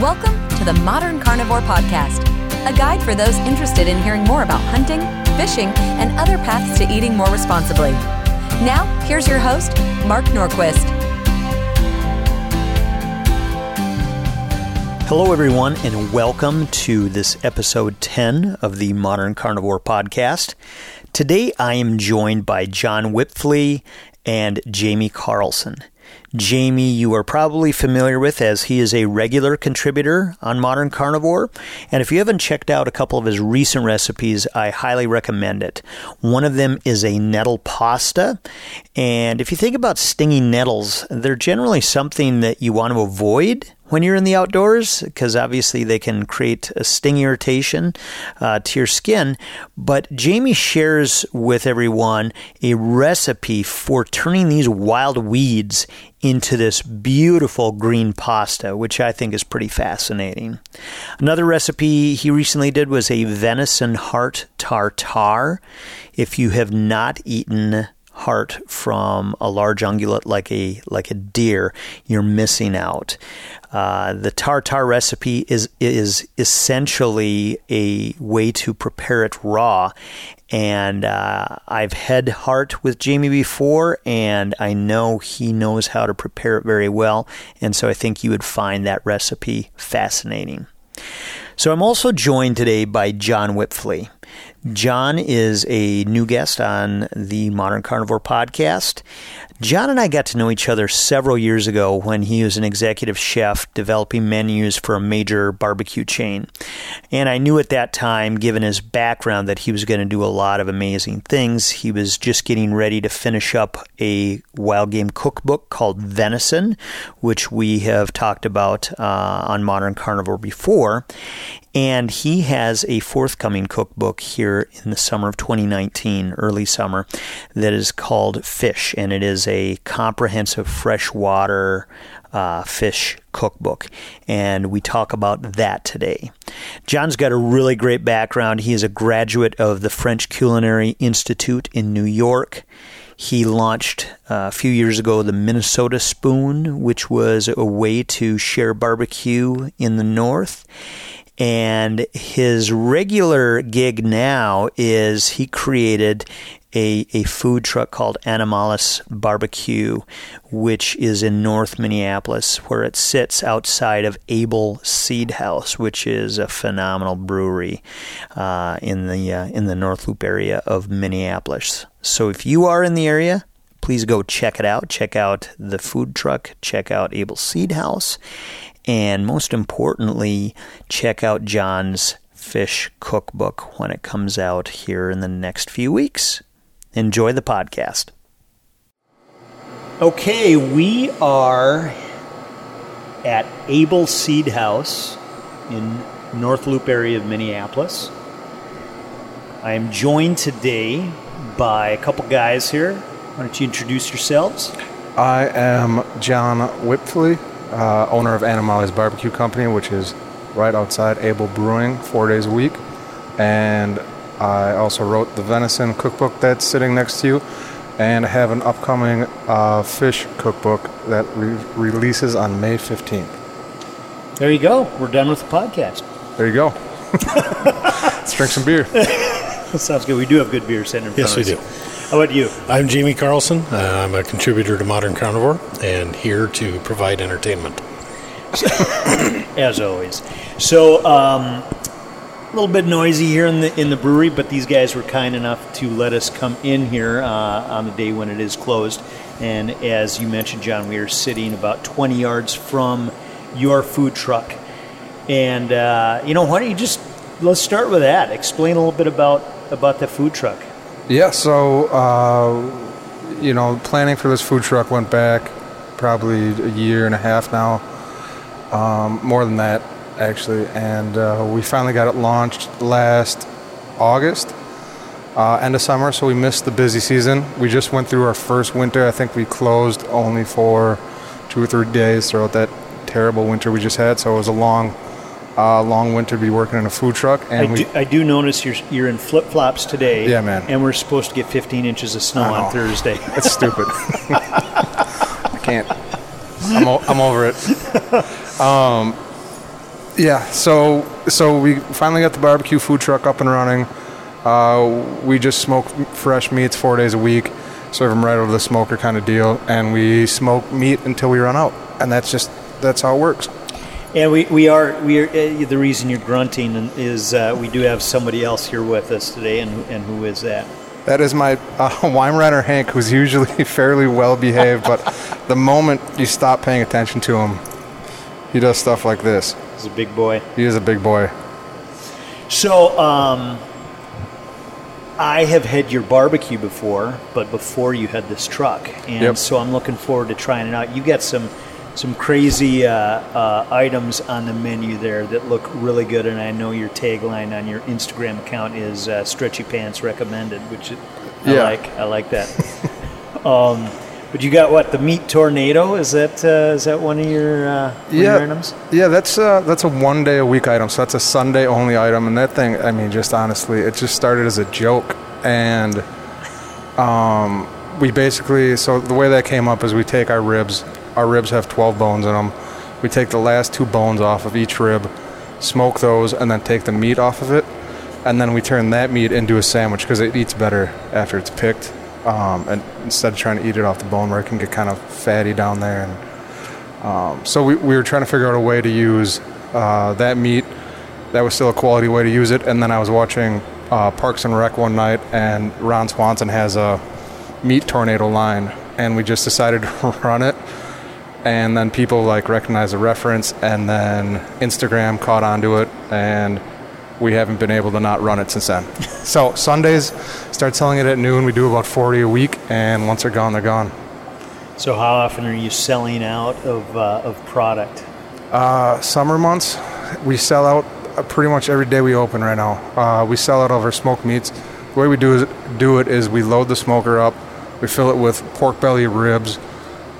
Welcome to the Modern Carnivore Podcast, a guide for those interested in hearing more about hunting, fishing, and other paths to eating more responsibly. Now, here's your host, Mark Norquist. Hello, everyone, and welcome to this episode 10 of the Modern Carnivore Podcast. Today, I am joined by John Wipfli and Jamie Carlson. Jamie, you are probably familiar with as he is a regular contributor on Modern Carnivore. And if you haven't checked out a couple of his recent recipes, I highly recommend it. One of them is a nettle pasta. And if you think about stinging nettles, they're generally something that you want to avoid when you're in the outdoors because obviously they can create a sting irritation uh, to your skin. But Jamie shares with everyone a recipe for turning these wild weeds into this beautiful green pasta, which I think is pretty fascinating. Another recipe he recently did was a venison heart tartare. If you have not eaten heart from a large ungulate like a like a deer, you're missing out. Uh, the tartar recipe is is essentially a way to prepare it raw, and uh, I've had heart with Jamie before, and I know he knows how to prepare it very well, and so I think you would find that recipe fascinating. So I'm also joined today by John Wipfli. John is a new guest on the Modern Carnivore podcast. John and I got to know each other several years ago when he was an executive chef developing menus for a major barbecue chain. And I knew at that time, given his background, that he was going to do a lot of amazing things. He was just getting ready to finish up a wild game cookbook called Venison, which we have talked about uh, on Modern Carnivore before. And he has a forthcoming cookbook here in the summer of 2019, early summer, that is called Fish. And it is a comprehensive freshwater uh, fish cookbook. And we talk about that today. John's got a really great background. He is a graduate of the French Culinary Institute in New York. He launched uh, a few years ago the Minnesota Spoon, which was a way to share barbecue in the North. And his regular gig now is he created a, a food truck called Animales Barbecue, which is in North Minneapolis, where it sits outside of Able Seedhouse, which is a phenomenal brewery uh, in the uh, in the North Loop area of Minneapolis. So if you are in the area, please go check it out. Check out the food truck. Check out Able Seedhouse, and most importantly, check out John's fish cookbook when it comes out here in the next few weeks. Enjoy the podcast. Okay, we are at Able Seedhouse in North Loop area of Minneapolis. I am joined today by a couple guys here. Why don't you introduce yourselves? I am John Wipfli, uh, owner of Animales Barbecue Company, which is right outside Able Brewing, four days a week. And I also wrote the venison cookbook that's sitting next to you, and I have an upcoming uh, fish cookbook that re- releases on May 15th. There you go. We're done with the podcast. There you go. Let's drink some beer. Sounds good. We do have good beer sitting in front Yes, of we do. How about you? I'm Jamie Carlson. Uh, I'm a contributor to Modern Carnivore and here to provide entertainment. as always. So, um, a little bit noisy here in the in the brewery, but these guys were kind enough to let us come in here uh, on the day when it is closed. And as you mentioned, John, we are sitting about 20 yards from your food truck. And uh, you know, why don't you just let's start with that? Explain a little bit about about the food truck. Yeah, so, uh, you know, planning for this food truck went back probably a year and a half now, um, more than that, actually. And uh, we finally got it launched last August, uh, end of summer, so we missed the busy season. We just went through our first winter. I think we closed only for two or three days throughout that terrible winter we just had, so it was a long. Uh, long winter to be working in a food truck, and I we do, I do notice you're you're in flip flops today. Yeah, man. And we're supposed to get 15 inches of snow on. Thursday. That's stupid. I can't. I'm, o- I'm over it. Um, Yeah, so so we finally got the barbecue food truck up and running. Uh, we just smoke fresh meats four days a week, serve them right over the smoker kind of deal, and we smoke meat until we run out, and that's just that's how it works. And we, we are we are uh, the reason you're grunting is uh, we do have somebody else here with us today, and and who is that? That is my uh, Weimaraner Hank, who's usually fairly well behaved, but the moment you stop paying attention to him, he does stuff like this. He's a big boy. He is a big boy. So, um, I have had your barbecue before, but before you had this truck, and Yep. so I'm looking forward to trying it out. You got some some crazy uh, uh, items on the menu there that look really good, and I know your tagline on your Instagram account is uh, "Stretchy Pants Recommended," which I Yeah. like. I like that. um, but you got what the meat tornado? Is that uh, is that one of your, uh, one of your Yeah. items? Yeah, that's uh, that's a one day a week item. So that's a Sunday only item, and that thing, I mean, just honestly, it just started as a joke, and um, we basically, so the way that came up is we take our ribs. Our ribs have 12 bones in them. We take the last two bones off of each rib, smoke those, and then take the meat off of it, and then we turn that meat into a sandwich because it eats better after it's picked. Um, and instead of trying to eat it off the bone, where it can get kind of fatty down there and so we, we were trying to figure out a way to use uh, that meat. That was still a quality way to use it. And then I was watching uh, Parks and Rec one night, and Ron Swanson has a meat tornado line, and we just decided to run it. And then people like recognized the reference, and then Instagram caught onto it, and we haven't been able to not run it since then. so Sundays, start selling it at noon. We do about 40 a week, and once they're gone, they're gone. So how often are you selling out of uh, of product? Uh, summer months, we sell out uh, pretty much every day we open right now. Uh, we sell out of our smoked meats. The way we do is, do it is we load the smoker up, we fill it with pork belly ribs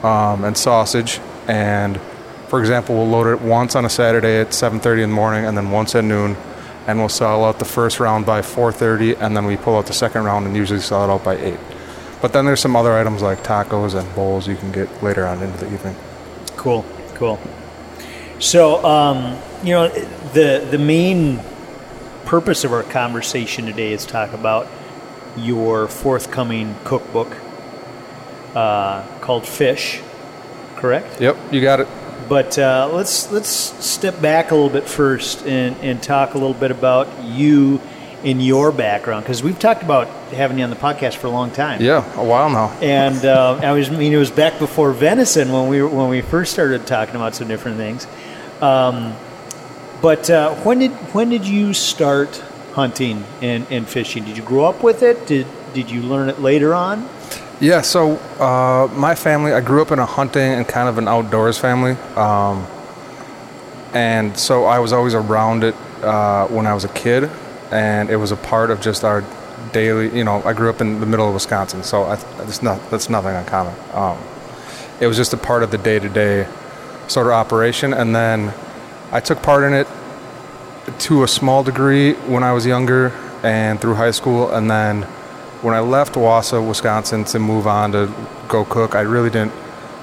um, and sausage, and for example, we'll load it once on a Saturday at 7:30 in the morning, and then once at noon, and we'll sell out the first round by 4:30, and then we pull out the second round and usually sell it out by eight. But then there's some other items like tacos and bowls you can get later on into the evening. Cool, cool. So, um, you know, the the main purpose of our conversation today is talk about your forthcoming cookbook uh, called Fish. Correct. Yep, you got it. But uh, let's let's step back a little bit first and, and talk a little bit about you and your background because we've talked about having you on the podcast for a long time. Yeah, a while now. And uh, I was, I mean, it was back before venison when we were, when we first started talking about some different things. Um, but uh, when did when did you start hunting and, and fishing? Did you grow up with it? Did did you learn it later on? Yeah, so uh, my family, I grew up in a hunting and kind of an outdoors family. Um, and so I was always around it uh, when I was a kid, and it was a part of just our daily, you know, I grew up in the middle of Wisconsin, so I, that's, not, that's nothing uncommon. Um, it was just a part of the day to day sort of operation, and then I took part in it to a small degree when I was younger and through high school, and then when I left Wausau, Wisconsin, to move on to go cook, I really didn't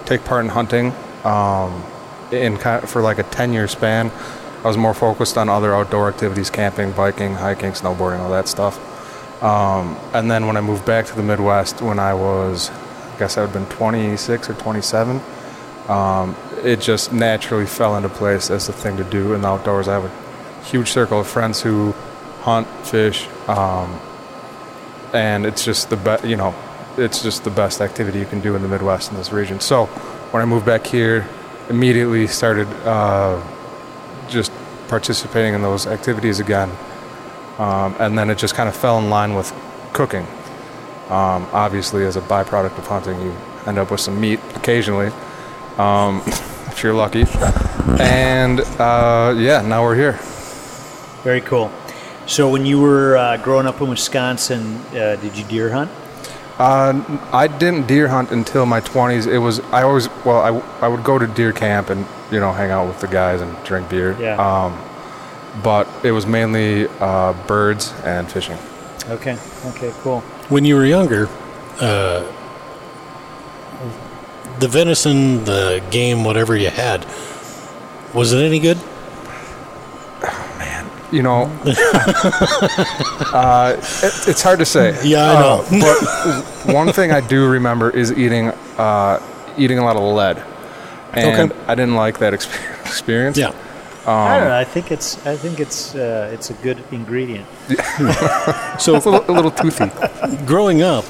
take part in hunting. Um, in kind for like a 10 year span, I was more focused on other outdoor activities, camping, biking, hiking, snowboarding, all that stuff. Um, and then when I moved back to the Midwest, when I was, I guess I would have been 26 or 27, um, it just naturally fell into place as the thing to do in the outdoors. I have a huge circle of friends who hunt, fish, um, and it's just the best. You know, it's just the best activity you can do in the Midwest in this region. So when I moved back here, immediately started uh, just participating in those activities again, um, and then it just kind of fell in line with cooking. Um, obviously, as a byproduct of hunting, you end up with some meat occasionally, um, if you're lucky. And uh, yeah, now we're here. Very cool. So when you were uh, growing up in Wisconsin, uh, did you deer hunt? Uh, I didn't deer hunt until my 20s. It was I always well I, I would go to deer camp and you know hang out with the guys and drink beer. Yeah. Um, but it was mainly uh, birds and fishing. Okay. Okay. Cool. When you were younger, uh, the venison, the game, whatever you had, was it any good? You know, uh, it, it's hard to say. Yeah, I know. Uh, but one thing I do remember is eating uh, eating a lot of lead, and Okay. I didn't like that experience. Yeah. I don't know. I think it's I think it's uh, it's a good ingredient. So It's a little, a little toothy. growing up,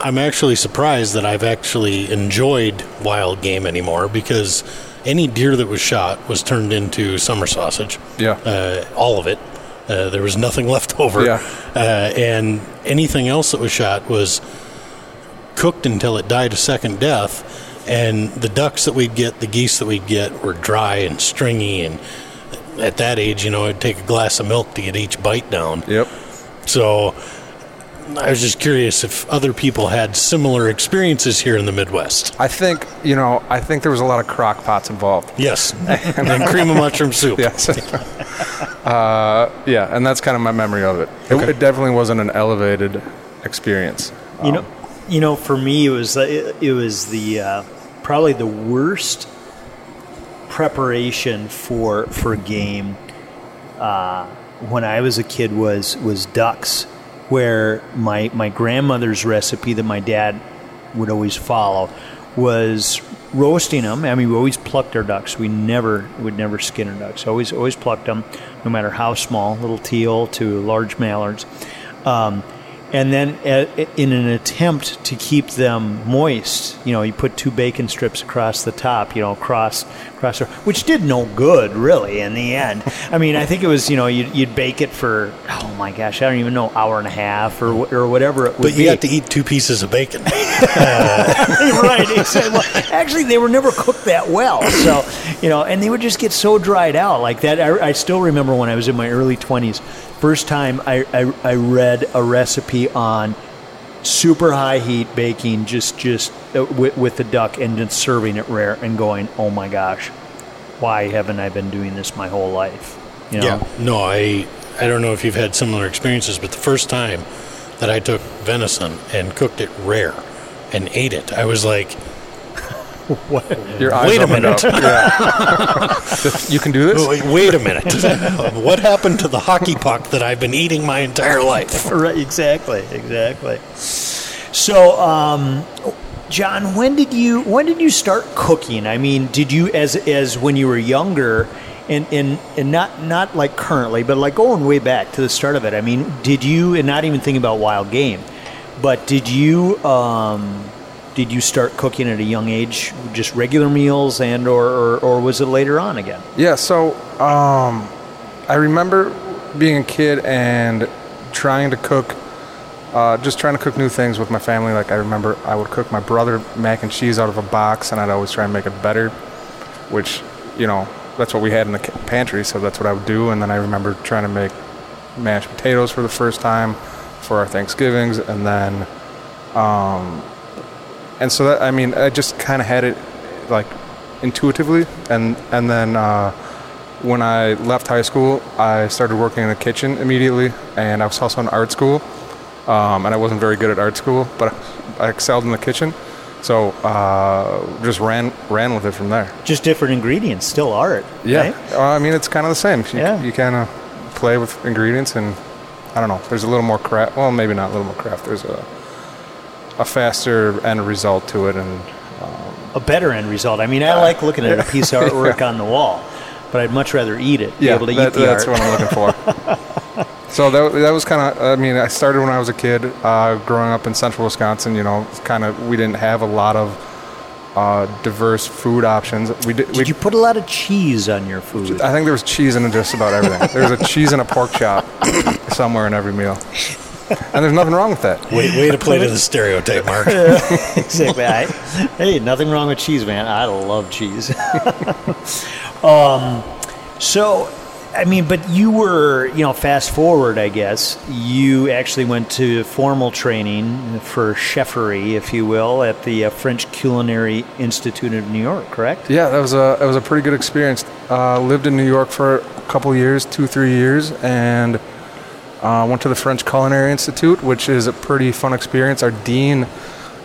I'm actually surprised that I've actually enjoyed wild game anymore because any deer that was shot was turned into summer sausage. Yeah. Uh, all of it. Uh, there was nothing left over. Yeah. Uh, and anything else that was shot was cooked until it died a second death. And the ducks that we'd get, the geese that we'd get, were dry and stringy. And at that age, you know, it'd take a glass of milk to get each bite down. Yep. So I was just curious if other people had similar experiences here in the Midwest. I think you know. I think there was a lot of crock pots involved. Yes, and then cream of mushroom soup. Yes. uh, yeah, and that's kind of my memory of it. It, it definitely wasn't an elevated experience. You know, you know, for me, it was uh, it, it was the uh, probably the worst preparation for for game uh, when I was a kid was was ducks, where my my grandmother's recipe that my dad would always follow was roasting them. I mean, we always plucked our ducks. We never would never skin our ducks. Always always plucked them, no matter how small, little teal to large mallards. Um, and then uh, in an attempt to keep them moist, you know, you put two bacon strips across the top, you know, across, across, which did no good really in the end. I mean, I think it was, you know, you'd, you'd bake it for, oh my gosh, I don't even know, hour and a half or, or whatever it would But you be. got to eat two pieces of bacon. right. Exactly. Well, actually, they were never cooked that well. So, you know, and they would just get so dried out like that. I, I still remember when I was in my early 20s, first time I, I, I read a recipe on super high heat baking, just just uh, with, with the duck and then serving it rare and going, oh my gosh, why haven't I been doing this my whole life? You know? Yeah. No, I I don't know if you've had similar experiences, but the first time that I took venison and cooked it rare and ate it, I was like, Your eyes Wait a opened minute. up. Yeah. you can do this. wait, wait a minute. what happened to the hockey puck that I've been eating my entire life? Right, exactly, exactly. So, um, John, when did you when did you start cooking? I mean, did you as as when you were younger, and and and not not like currently, but like going way back to the start of it. I mean, did you and not even thinking about wild game, but did you um, did you start cooking at a young age, just regular meals, and or or, or was it later on again? Yeah, so um, I remember being a kid and trying to cook, uh, just trying to cook new things with my family. Like I remember I would cook my brother mac and cheese out of a box, and I'd always try and make it better, which you know that's what we had in the pantry, so that's what I would do. And then I remember trying to make mashed potatoes for the first time for our Thanksgivings, and then um, and so that I mean I just kind of had it like intuitively, and and then uh, when I left high school, I started working in the kitchen immediately, and I was also in art school, um, and I wasn't very good at art school, but I excelled in the kitchen, so uh, just ran ran with it from there. Just different ingredients, still art. Yeah, right? uh, I mean it's kind of the same. You, Yeah. you kind of play with ingredients, and I don't know. There's a little more craft. Well, maybe not a little more craft. There's a a faster end result to it, and a better end result. I mean, I like looking at a piece of artwork on the wall, but I'd much rather eat it. Yeah, that- eat that's art. what I'm looking for. so that, that was kind of. I mean, I started when I was a kid, uh, growing up in central Wisconsin. You know, kind of we didn't have a lot of uh, diverse food options. We did. we, Did you put a lot of cheese on your food? I think there was cheese in just about everything. There was a cheese and a pork chop somewhere in every meal, and there's nothing wrong with that. Way, way to play to the stereotype, Mark. exactly. I, hey, nothing wrong with cheese, man. I love cheese. um, so, I mean, but you were, you know, fast forward, I guess, you actually went to formal training for chefery, if you will, at the uh, French Culinary Institute of New York, correct? Yeah, that was a it was a pretty good experience. Uh, lived in New York for a couple years, two three years, and uh, went to the French Culinary Institute, which is a pretty fun experience. Our dean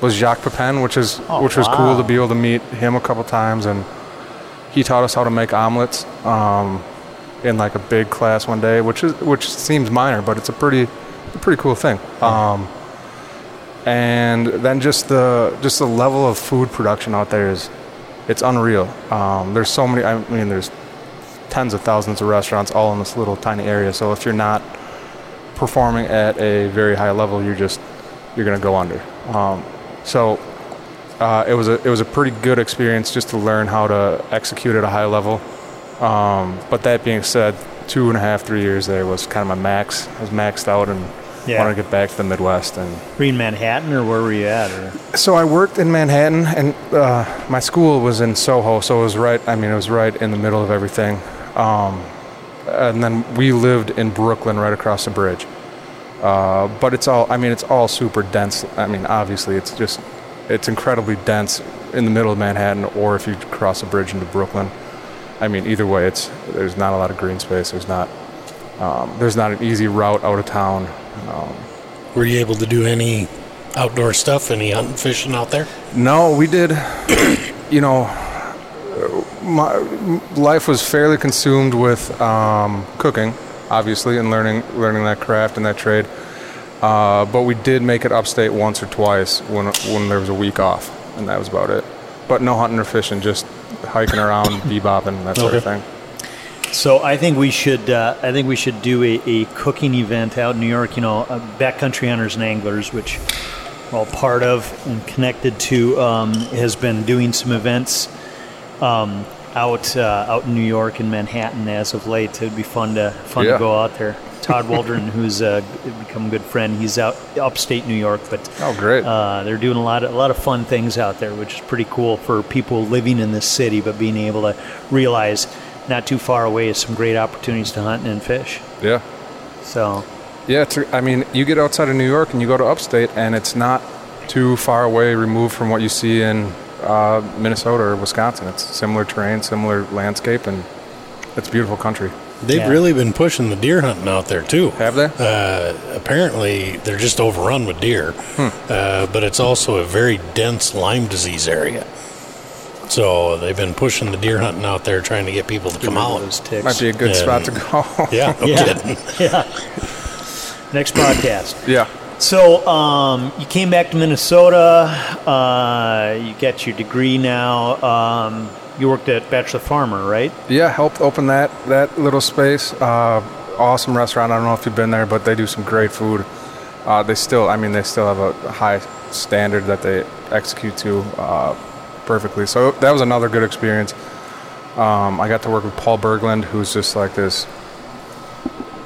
was Jacques Pepin, which is Oh, which was wow. cool to be able to meet him a couple times, and he taught us how to make omelets. Um, in like a big class one day, which is which seems minor, but it's a pretty a pretty cool thing. Um, and then just the just the level of food production out there is it's unreal. Um, there's so many. I mean, there's tens of thousands of restaurants all in this little tiny area. So if you're not performing at a very high level, you're just you're gonna go under. Um, so uh, it was a it was a pretty good experience just to learn how to execute at a high level. Um, but that being said, two and a half three years there was kind of my max. I was maxed out and Yeah. wanted to get back to the Midwest and Were you in Manhattan or where were you at? Or so I worked in Manhattan, and uh, my school was in Soho, so it was right. I mean, it was right in the middle of everything. Um, and then we lived in Brooklyn, right across the bridge. Uh, but it's all. I mean, it's all super dense. I mean, obviously, it's just it's incredibly dense in the middle of Manhattan, or if you cross a bridge into Brooklyn. I mean, either way, it's there's not a lot of green space. There's not um, there's not an easy route out of town. Um, Were you able to do any outdoor stuff, any hunting, fishing out there? No, we did. you know, my life was fairly consumed with um, cooking, obviously, and learning learning that craft and that trade. Uh, but we did make it upstate once or twice when when there was a week off, and that was about it. But no hunting or fishing, just hiking around, bebopping, that sort of thing. So I think we should. Uh, I think we should do a, a cooking event out in New York. You know, uh, backcountry hunters and anglers, which we're all part of and connected to, um, has been doing some events um, out uh, out in New York and Manhattan as of late. It'd be fun to fun Yeah. to go out there. Todd Waldron, who's uh, become a good friend, he's out upstate New York, but Oh, great! uh, they're doing a lot of a lot of fun things out there, which is pretty cool for people living in this city, but being able to realize not too far away is some great opportunities to hunt and fish. yeah, So yeah. It's, I mean, you get outside of New York and you go to upstate, and it's not too far away removed from what you see in uh, Minnesota or Wisconsin. It's similar terrain, similar landscape, and it's a beautiful country. They've Yeah. really been pushing the deer hunting out there too. Have they? Uh, apparently, they're just overrun with deer, Hmm. uh, but it's also a very dense Lyme disease area. So they've been pushing the deer hunting out there, trying to get people to come out. those ticks. Might be a good And- spot to go. Yeah, no Yeah. kidding. yeah. Next podcast. yeah. So um, you came back to Minnesota. Uh, you got your degree now. Um, you worked at Bachelor Farmer, right? Yeah, helped open that that little space. Uh, awesome restaurant. I don't know if you've been there, but they do some great food. Uh, they still, I mean, they still have a high standard that they execute to uh, perfectly. So that was another good experience. Um, I got to work with Paul Berglund, who's just like this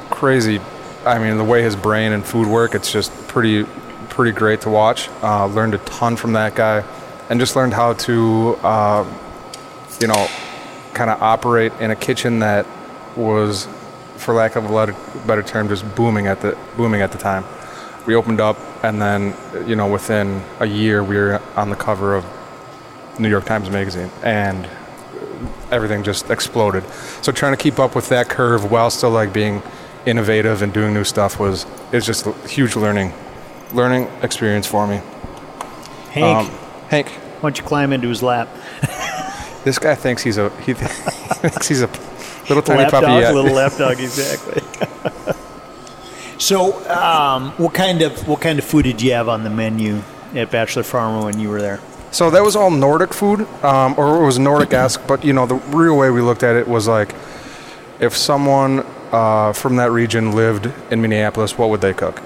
crazy. I mean, the way his brain and food work, it's just pretty, pretty great to watch. Uh, learned a ton from that guy, and just learned how to, uh, you know, kind of operate in a kitchen that was, for lack of a better- term, just booming at the booming at the time. We opened up, and then you know, within a year, we were on the cover of New York Times Magazine, and everything just exploded. So trying to keep up with that curve while still like being innovative and doing new stuff was is just a huge learning learning experience for me. Hank, Um, Hank, why don't you climb into his lap? this guy thinks he's a he thinks he's a little tiny lap puppy dog, yet. little lap dog, exactly. so, um, what kind of what kind of food did you have on the menu at Bachelor Farmer when you were there? So that was all Nordic food, um, or it was Nordic-esque. But you know, the real way we looked at it was like, if someone uh, from that region lived in Minneapolis, what would they cook?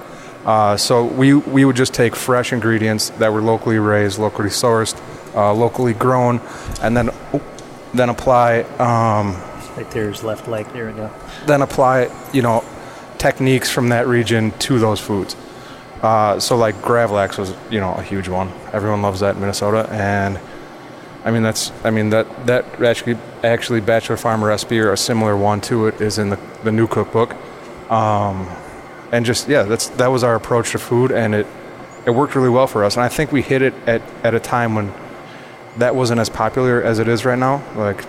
Uh, so we we would just take fresh ingredients that were locally raised, locally sourced, uh, locally grown, and then then apply um, Right there's left leg. There we go. then apply you know techniques from that region to those foods. Uh, so like Gravlax was you know a huge one. Everyone loves that in Minnesota, and I mean that's I mean that that actually actually Bachelor Farmer recipe or a similar one to it is in the the new cookbook. Um, and just yeah, that's that was our approach to food, and it it worked really well for us. And I think we hit it at at a time when that wasn't as popular as it is right now. Like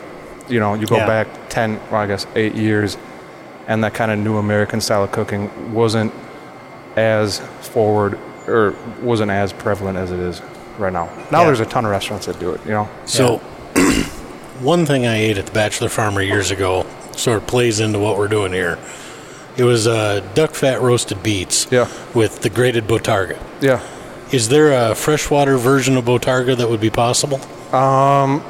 you know, you go Yeah. back ten, well, I guess eight years, and that kind of new American style of cooking wasn't as forward or wasn't as prevalent as it is right now. Now Yeah. there's a ton of restaurants that do it. You know. So, one thing I ate at the Bachelor Farmer years ago sort of plays into what we're doing here. It was uh, duck fat roasted beets Yeah. with the grated bottarga. Yeah. Is there a freshwater version of bottarga that would be possible? Um,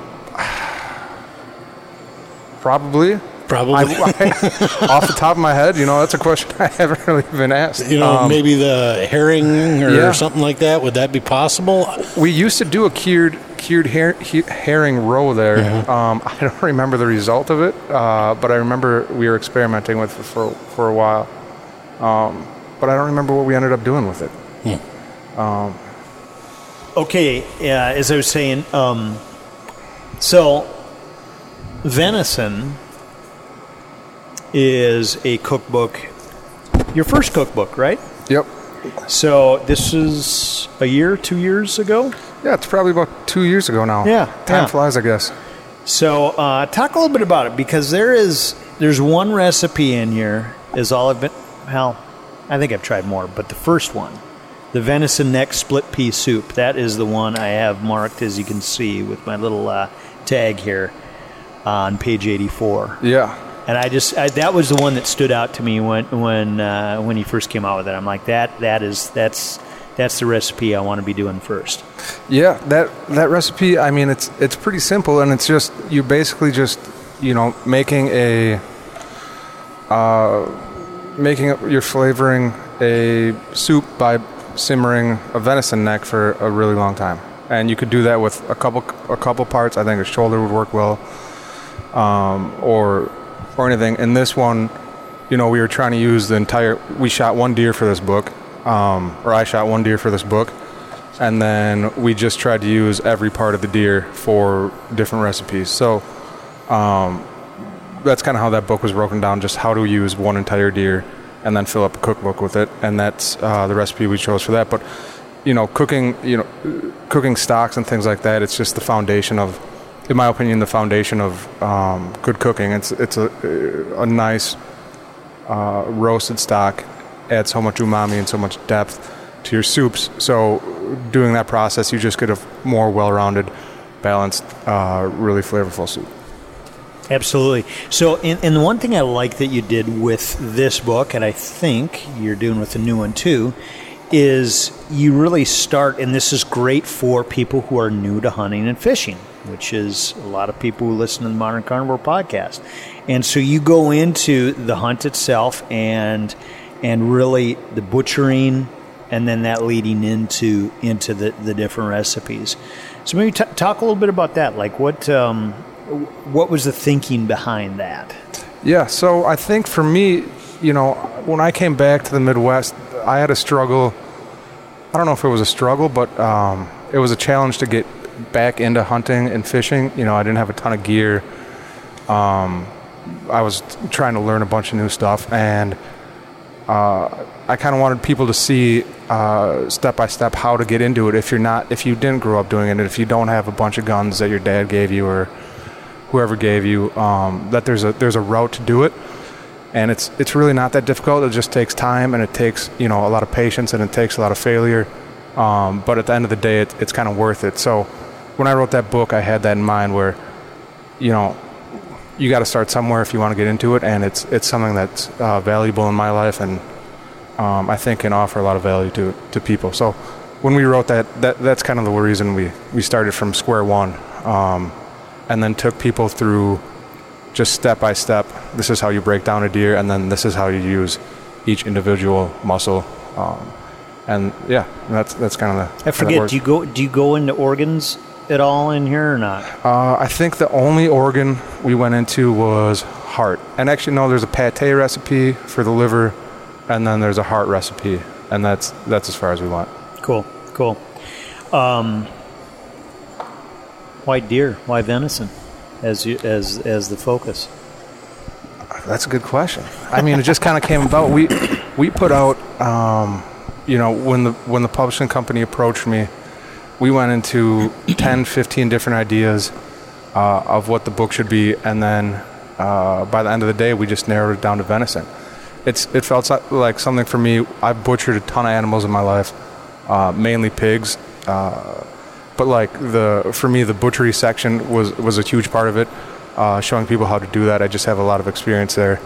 Probably. Probably. I, I- off the top of my head, you know, that's a question I haven't really been asked. you know, Um, maybe the herring or yeah. something like that. Would that be possible? we used to do a cured cured her, herring roe there. Mm-hmm. Um, I don't remember the result of it, uh, but I remember we were experimenting with it for for a while. Um, but I don't remember what we ended up doing with it. Yeah. Okay, yeah, as I was saying, um, so venison is a cookbook. Your first cookbook, right? Yep. So this is a year, two years ago. Yeah, it's probably about two years ago now. Yeah, Time yeah. flies, I guess. So uh, talk a little bit about it because there is there's one recipe in here is all I've been. Well, I think I've tried more, but the first one, the venison neck split pea soup, that is the one I have marked as you can see with my little uh, tag here on page 84. Yeah. And I just I, that was the one that stood out to me when when uh, when he first came out with it. I'm like that that is that's that's the recipe I want to be doing first. Yeah, that that recipe. I mean, it's it's pretty simple, and it's just you're basically just you know making a uh, making a, you're flavoring a soup by simmering a venison neck for a really long time, and you could do that with a couple a couple parts. I think a shoulder would work well, um, or or anything. In this one, you know, we were trying to use the entire. We shot one deer for this book, um, or I shot one deer for this book, and then we just tried to use every part of the deer for different recipes. So um, that's kind of how that book was broken down. Just how to use one entire deer, and then fill up a cookbook with it, and that's uh, the recipe we chose for that. But you know, cooking, you know, cooking stocks and things like that. It's just the foundation of, in my opinion, the foundation of um, good cooking. It's it's a a nice uh, roasted stock adds so much umami and so much depth to your soups. So doing that process, you just get a more well-rounded, balanced, uh, really flavorful soup. Absolutely. So, and, and the one thing I like that you did with this book, and I think you're doing with the new one too, is you really start, and this is great for people who are new to hunting and fishing, which is a lot of people who listen to the Modern Carnivore podcast. And so you go into the hunt itself and and really the butchering and then that leading into into the, the different recipes. So maybe t- talk a little bit about that. Like what um, what was the thinking behind that? Yeah, so I think for me, you know, when I came back to the Midwest, I had a struggle. I don't know if it was a struggle, but um, it was a challenge to get back into hunting and fishing. You know, I didn't have a ton of gear. Um, I was trying to learn a bunch of new stuff, and uh, I kind of wanted people to see uh, step by step how to get into it. If you're not, if you didn't grow up doing it, and if you don't have a bunch of guns that your dad gave you or whoever gave you, um, that there's a there's a route to do it, and it's it's really not that difficult. It just takes time and it takes you know a lot of patience and it takes a lot of failure. Um, but at the end of the day, it, it's kind of worth it. So when I wrote that book, I had that in mind where you know you got to start somewhere if you want to get into it, and it's it's something that's uh, valuable in my life, and um, I think can offer a lot of value to to people. So when we wrote that, that that's kind of the reason we we started from square one, um, and then took people through just step by step. This is how you break down a deer, and then this is how you use each individual muscle. Um, and yeah, that's that's kind of the. I forget. Do you go do you go into organs at all in here or not? Uh, I think the only organ we went into was heart. And actually, no, there's a pate recipe for the liver, and then there's a heart recipe, and that's that's as far as we went. Cool, cool. Um, why deer? Why venison? As you as as the focus. That's a good question. I mean, it just kind of came about. We we put out, um, you know, when the when the publishing company approached me, we went into 10, 15 different ideas uh, of what the book should be, and then uh, by the end of the day, we just narrowed it down to venison. It's it felt like something for me. I've butchered a ton of animals in my life, uh, mainly pigs, uh, but like the for me the butchery section was was a huge part of it. Uh, showing people how to do that. I just have a lot of experience there.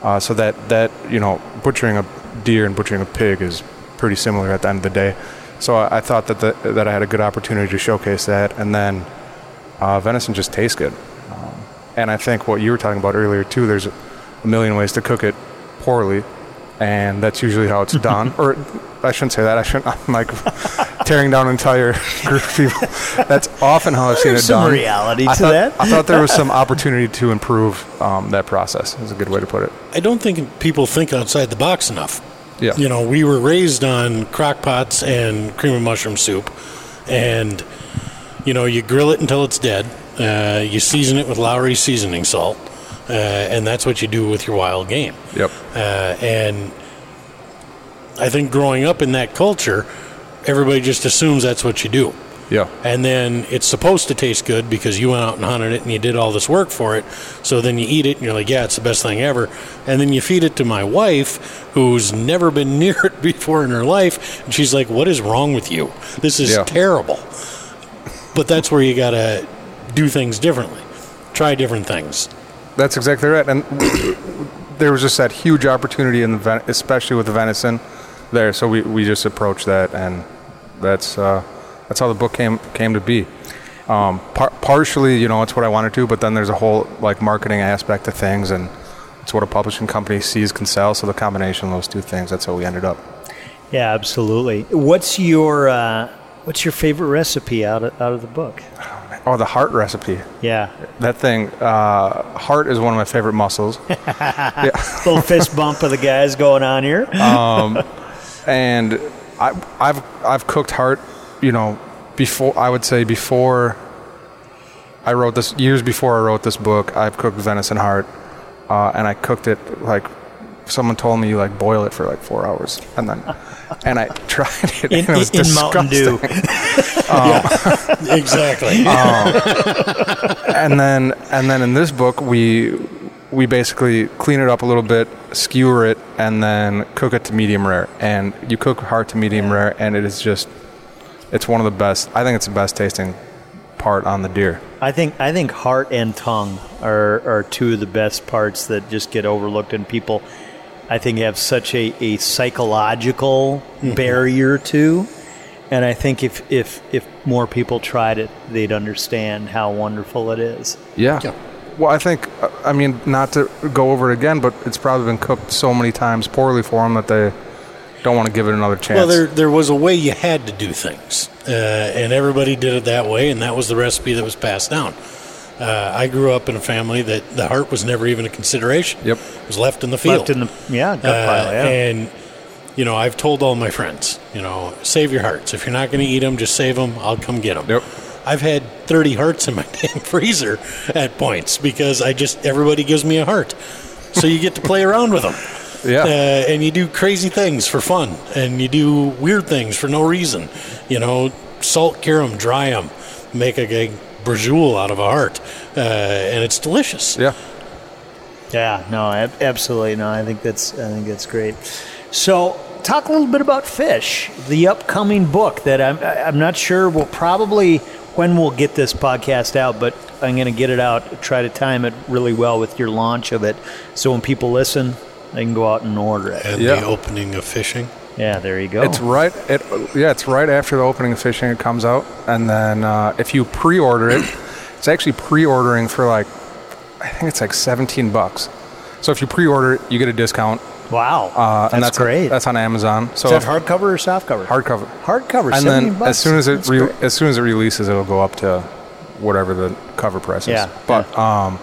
Uh, so that that you know butchering a deer and butchering a pig is pretty similar at the end of the day. So I, I thought that the, that I had a good opportunity to showcase that, and then uh, venison just tastes good. Um, and I think what you were talking about earlier too. There's a million ways to cook it poorly, and that's usually how it's done. or I shouldn't say that. I shouldn't. I'm like tearing down an entire group of people. That's often how I've seen There's it some done. reality I to thought, that. I thought there was some opportunity to improve um, that process. Is a good way to put it. I don't think people think outside the box enough. Yeah. You know, we were raised on crock pots and cream of mushroom soup, and you know, you grill it until it's dead. Uh, you season it with Lowry seasoning salt, uh, and that's what you do with your wild game. Yep. Uh, and I think growing up in that culture, everybody just assumes that's what you do. Yeah. And then it's supposed to taste good because you went out and hunted it and you did all this work for it. So then you eat it and you're like, yeah, it's the best thing ever. And then you feed it to my wife, who's never been near it before in her life. And she's like, what is wrong with you? This is Yeah. terrible. But that's where you got to do things differently, try different things. That's exactly right. And there was just that huge opportunity in the ven- especially with the venison there. So we, we just approached that, and that's uh, that's how the book came came to be. Um, par- partially, you know, it's what I wanted to, but then there's a whole like marketing aspect to things, and it's what a publishing company sees can sell. So the combination of those two things, that's how we ended up. Yeah, absolutely. What's your uh, What's your favorite recipe out of, out of the book? Oh, the heart recipe. Yeah, That thing, uh, heart is one of my favorite muscles. little fist bump of the guys going on here. and I, I've I've cooked heart, you know, before I would say before I wrote this years before I wrote this book. I've cooked venison heart, uh, and I cooked it like someone told me you like boil it for like four hours, and then and I tried it in, and it was in Mountain Dew. disgusting. exactly. and then and then in this book we we basically clean it up a little bit, skewer it, and then cook it to medium rare. And you cook heart to medium rare, and it is just it's one of the best. I think it's the best tasting part on the deer. I think I think heart and tongue are, are two of the best parts that just get overlooked, and people I think have such a, a psychological barrier to. And I think if, if if more people tried it, they'd understand how wonderful it is. Yeah. Yeah. Well, I think I mean not to go over it again, but it's probably been cooked so many times poorly for them that they don't want to give it another chance. Well, there there was a way you had to do things, uh, and everybody did it that way, and that was the recipe that was passed down. Uh, I grew up in a family that the heart was never even a consideration. Yep. it was left in the field. Left in the yeah gut Uh, pile. Yeah. And you know, I've told all my friends, you know, save your hearts. If you're not going to eat them, just save them. I'll come get them. Yep. I've had 30 hearts in my damn freezer at points because I just everybody gives me a heart, so you get to play around with them. Yeah. Uh, and you do crazy things for fun, and you do weird things for no reason. You know, salt cure them, dry them, make a, a braciole out of a heart, uh, and it's delicious. yeah. Yeah, no, absolutely no. I think that's I think that's great. So, talk a little bit about fish, the upcoming book that I'm I'm not sure we'll probably when we'll get this podcast out, but I'm going to get it out. Try to time it really well with your launch of it, so when people listen, they can go out and order it. And Yeah. the opening of fishing. Yeah, there you go. It's right. It yeah, it's right after the opening of fishing. It comes out, and then uh, if you pre-order it, it's actually pre-ordering for like I think it's like 17 bucks. So if you pre-order it, you get a discount. wow, Uh, that's, and that's great. That's on Amazon. So Is that if- hardcover or softcover? hardcover. Hardcover. And 17 then bucks. as soon as it re- as soon as it releases, it'll go up to whatever the cover price is. Yeah, But um,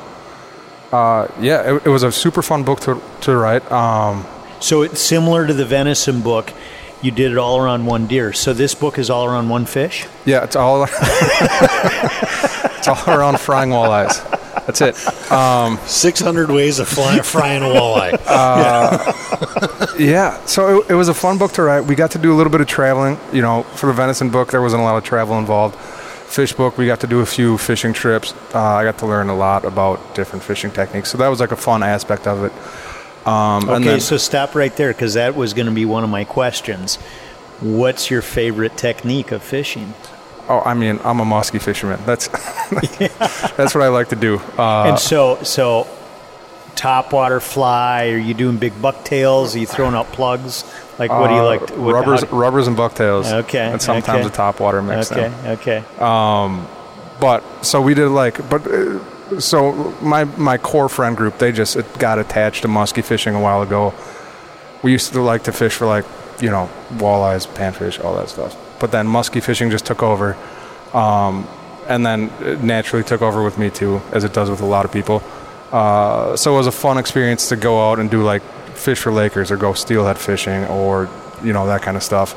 uh, yeah, it, it was a super fun book to to write. Um, So it's similar to the venison book. You did it all around one deer. So this book is all around one fish. yeah, it's all it's all around frying walleyes. That's it. 600 ways of fly, frying a walleye. Yeah, so it, it was a fun book to write. We got to do a little bit of traveling. You know, for the venison book, there wasn't a lot of travel involved. Fish book, we got to do a few fishing trips. Uh, I got to learn a lot about different fishing techniques. So that was like a fun aspect of it. Um, Okay, and then, so stop right there because that was going to be one of my questions. What's your favorite technique of fishing? oh, I mean, I'm a musky fisherman. That's that's what I like to do. Uh, and so, so top water fly? Are you doing big bucktails? Are you throwing out plugs? Like what do you uh, like? To, what, rubbers, do- rubbers and bucktails. Okay, And sometimes okay. a top water mix. okay, in. okay. But so we did like, but uh, so my my core friend group they just it got attached to musky fishing a while ago. We used to like to fish for like you know walleyes, panfish, all that stuff. But then musky fishing just took over, um, and then it naturally took over with me too, as it does with a lot of people. Uh, so it was a fun experience to go out and do like fish for Lakers or go steelhead fishing or you know that kind of stuff.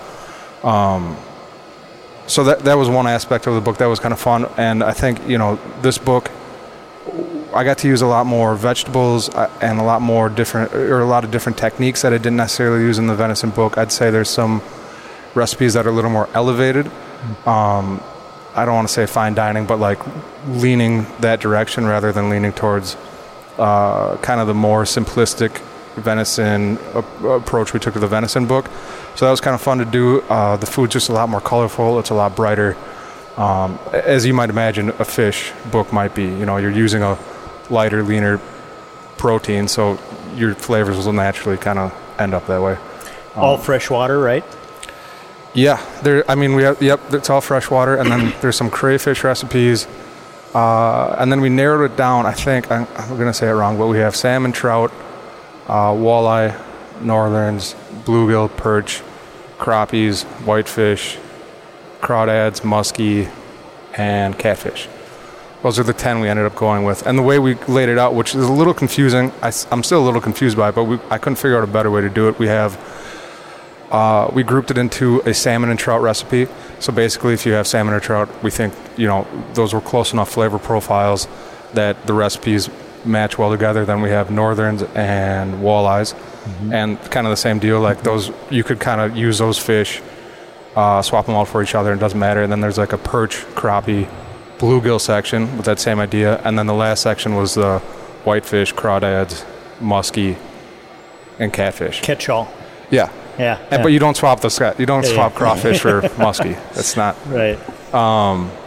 So that that was one aspect of the book that was kind of fun. And i think you know this book i got to use a lot more vegetables uh, and a lot more different or a lot of different techniques that i didn't necessarily use in the venison book. I'd say there's some recipes that are a little more elevated. Um, i don't want to say fine dining but like leaning that direction rather than leaning towards uh, kind of the more simplistic venison approach we took to the venison book. So that was kind of fun to do. Uh, the food's just a lot more colorful. It's a lot brighter. Um, as you might imagine, a fish book might be. You know, you're using a lighter, leaner protein, so your flavors will naturally kind of end up that way. All fresh water, right? Yeah, there. I mean, we have. Yep, it's all fresh water, and then there's some crayfish recipes, uh, and then we narrowed it down. I think I'm, I'm going to say it wrong, but we have salmon, trout, uh, walleye, northerns, bluegill, perch, crappies, whitefish, crawdads, muskie, and catfish. Those are the 10 we ended up going with. And the way we laid it out, which is a little confusing, I, am still a little confused by it, but we, I couldn't figure out a better way to do it. We have, uh, we grouped it into a salmon and trout recipe. So basically, if you have salmon or trout, we think, you know, those were close enough flavor profiles that the recipes match well together. Then we have northerns and walleyes. And kind of the same deal, like those, you could kind of use those fish uh, swap them out for each other. It doesn't matter. And then there's like a perch, crappie, bluegill section with that same idea. And then the last section was the whitefish, crawdads, muskie, and catfish. Catch all. Yeah. Yeah. And, But you don't swap the. You don't Yeah, swap yeah. crawfish for muskie. That's not. right.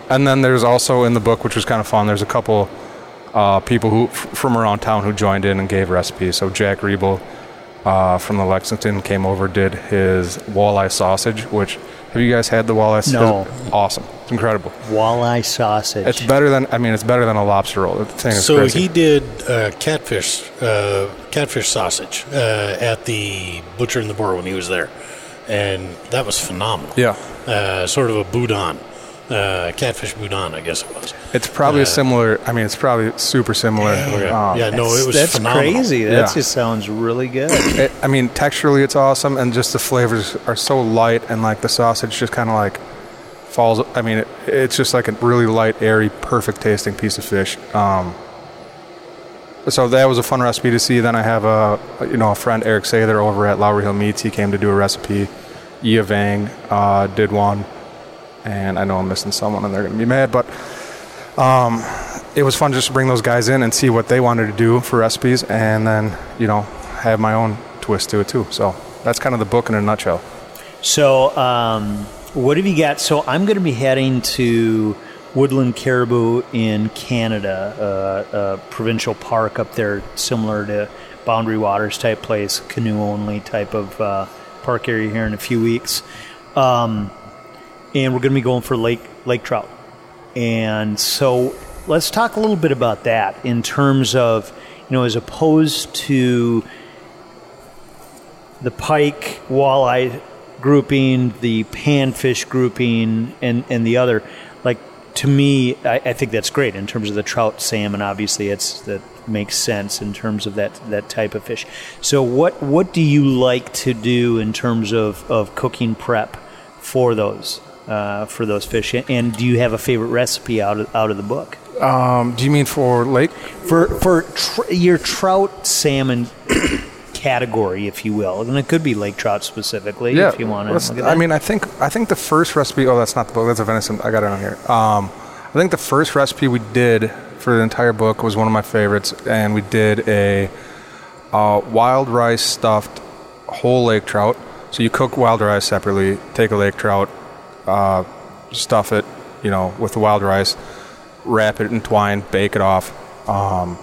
And then there's also in the book, which was kind of fun. There's a couple uh, people who f- from around town who joined in and gave recipes. So Jack Riebel uh, from the Lexington came over, did his walleye sausage. Which have you guys had the walleye? sausage? No. Awesome. It's incredible. Walleye sausage. It's better than I mean, it's better than a lobster roll. The thing is So crazy. he did uh, catfish, uh, catfish sausage uh, at the butcher and the boar when he was there, and that was phenomenal. yeah. uh, sort of a boudin, uh, catfish boudin, I guess it was. It's probably a similar. I mean, it's probably super similar. Okay. Um, yeah, no, it was That's phenomenal. crazy. That Yeah. just sounds really good. it, I mean, texturally, it's awesome, and just the flavors are so light, and like the sausage just kind of like falls. I mean, it, it's just like a really light, airy, perfect tasting piece of fish. Um, so that was a fun recipe to see. Then I have a you know a friend Eric Sather over at Lowry Hill Meats. He came to do a recipe. Yia Vang uh, did one, and I know I'm missing someone, and they're gonna be mad, but um, it was fun just to bring those guys in and see what they wanted to do for recipes, and then you know have my own twist to it too. So that's kind of the book in a nutshell. So, um, what have you got? So, I'm going to be heading to Woodland Caribou in Canada, uh, a provincial park up there, similar to Boundary Waters type place, canoe only type of uh, park area here in a few weeks. Um, and we're going to be going for lake lake trout. And so, let's talk a little bit about that in terms of, you know, as opposed to the pike walleye grouping, the panfish grouping, and, and the other. Like to me, I, I think that's great in terms of the trout, salmon. Obviously, it's that makes sense in terms of that that type of fish. So, what what do you like to do in terms of, of cooking prep for those uh, for those fish? And do you have a favorite recipe out of, out of the book? Um, do you mean for lake? for for tr- your trout salmon category, if you will, and it could be lake trout specifically, if you want to. let's- Look at I mean, I think I think the first recipe. Oh, that's not the book. That's a venison. I got it on here. Um, I think the first recipe we did for the entire book was one of my favorites, and we did a uh, wild rice stuffed whole lake trout. So you cook wild rice separately, take a lake trout, uh, stuff it, you know, with the wild rice, wrap it in twine, bake it off. Um,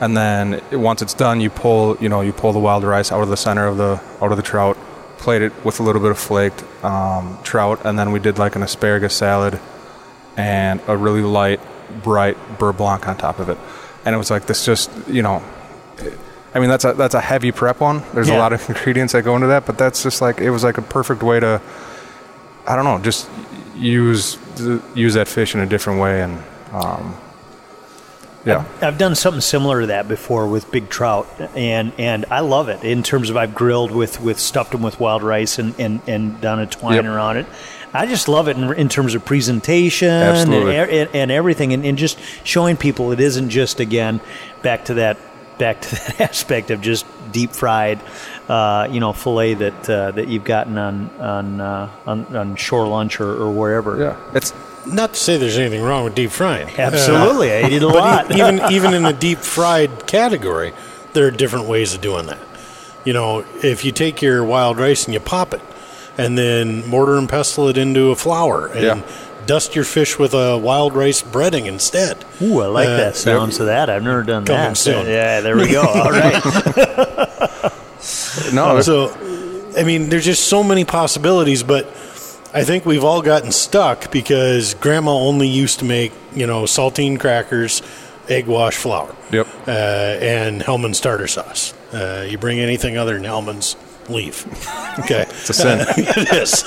and then once it's done, you pull, you know, you pull the wild rice out of the center of the out of the trout, plate it with a little bit of flaked um, trout, and then we did like an asparagus salad and a really light, bright beurre blanc on top of it. And it was like this, just you know, I mean that's a that's a heavy prep one. There's Yeah. a lot of ingredients that go into that, but that's just like it was like a perfect way to, I don't know, just use use that fish in a different way and. Um, yeah, I've done something similar to that before with big trout, and and I love it in terms of I've grilled with with stuffed them with wild rice and and, and done a twine Yep. around it. I just love it in, in terms of presentation and, and, and everything, and, and just showing people it isn't just again back to that back to that aspect of just deep fried, uh, you know, fillet that uh, that you've gotten on on uh, on, on shore lunch or, or wherever. yeah. It's Not to say there's anything wrong with deep frying. Absolutely, I eat it a lot. even even in the deep fried category, there are different ways of doing that. You know, if you take your wild rice and you pop it, and then mortar and pestle it into a flour, and Yeah. dust your fish with a wild rice breading instead. Ooh, I like Uh, that sounds of that. I've never done Coming that. soon. Yeah, there we go. All right. no, So, I mean, there's just so many possibilities, but I think we've all gotten stuck because grandma only used to make, you know, saltine crackers, egg wash flour. Yep. Uh, and Hellmann's tartar sauce. Uh, you bring anything other than Hellmann's, leave. Okay. it's a sin. it is.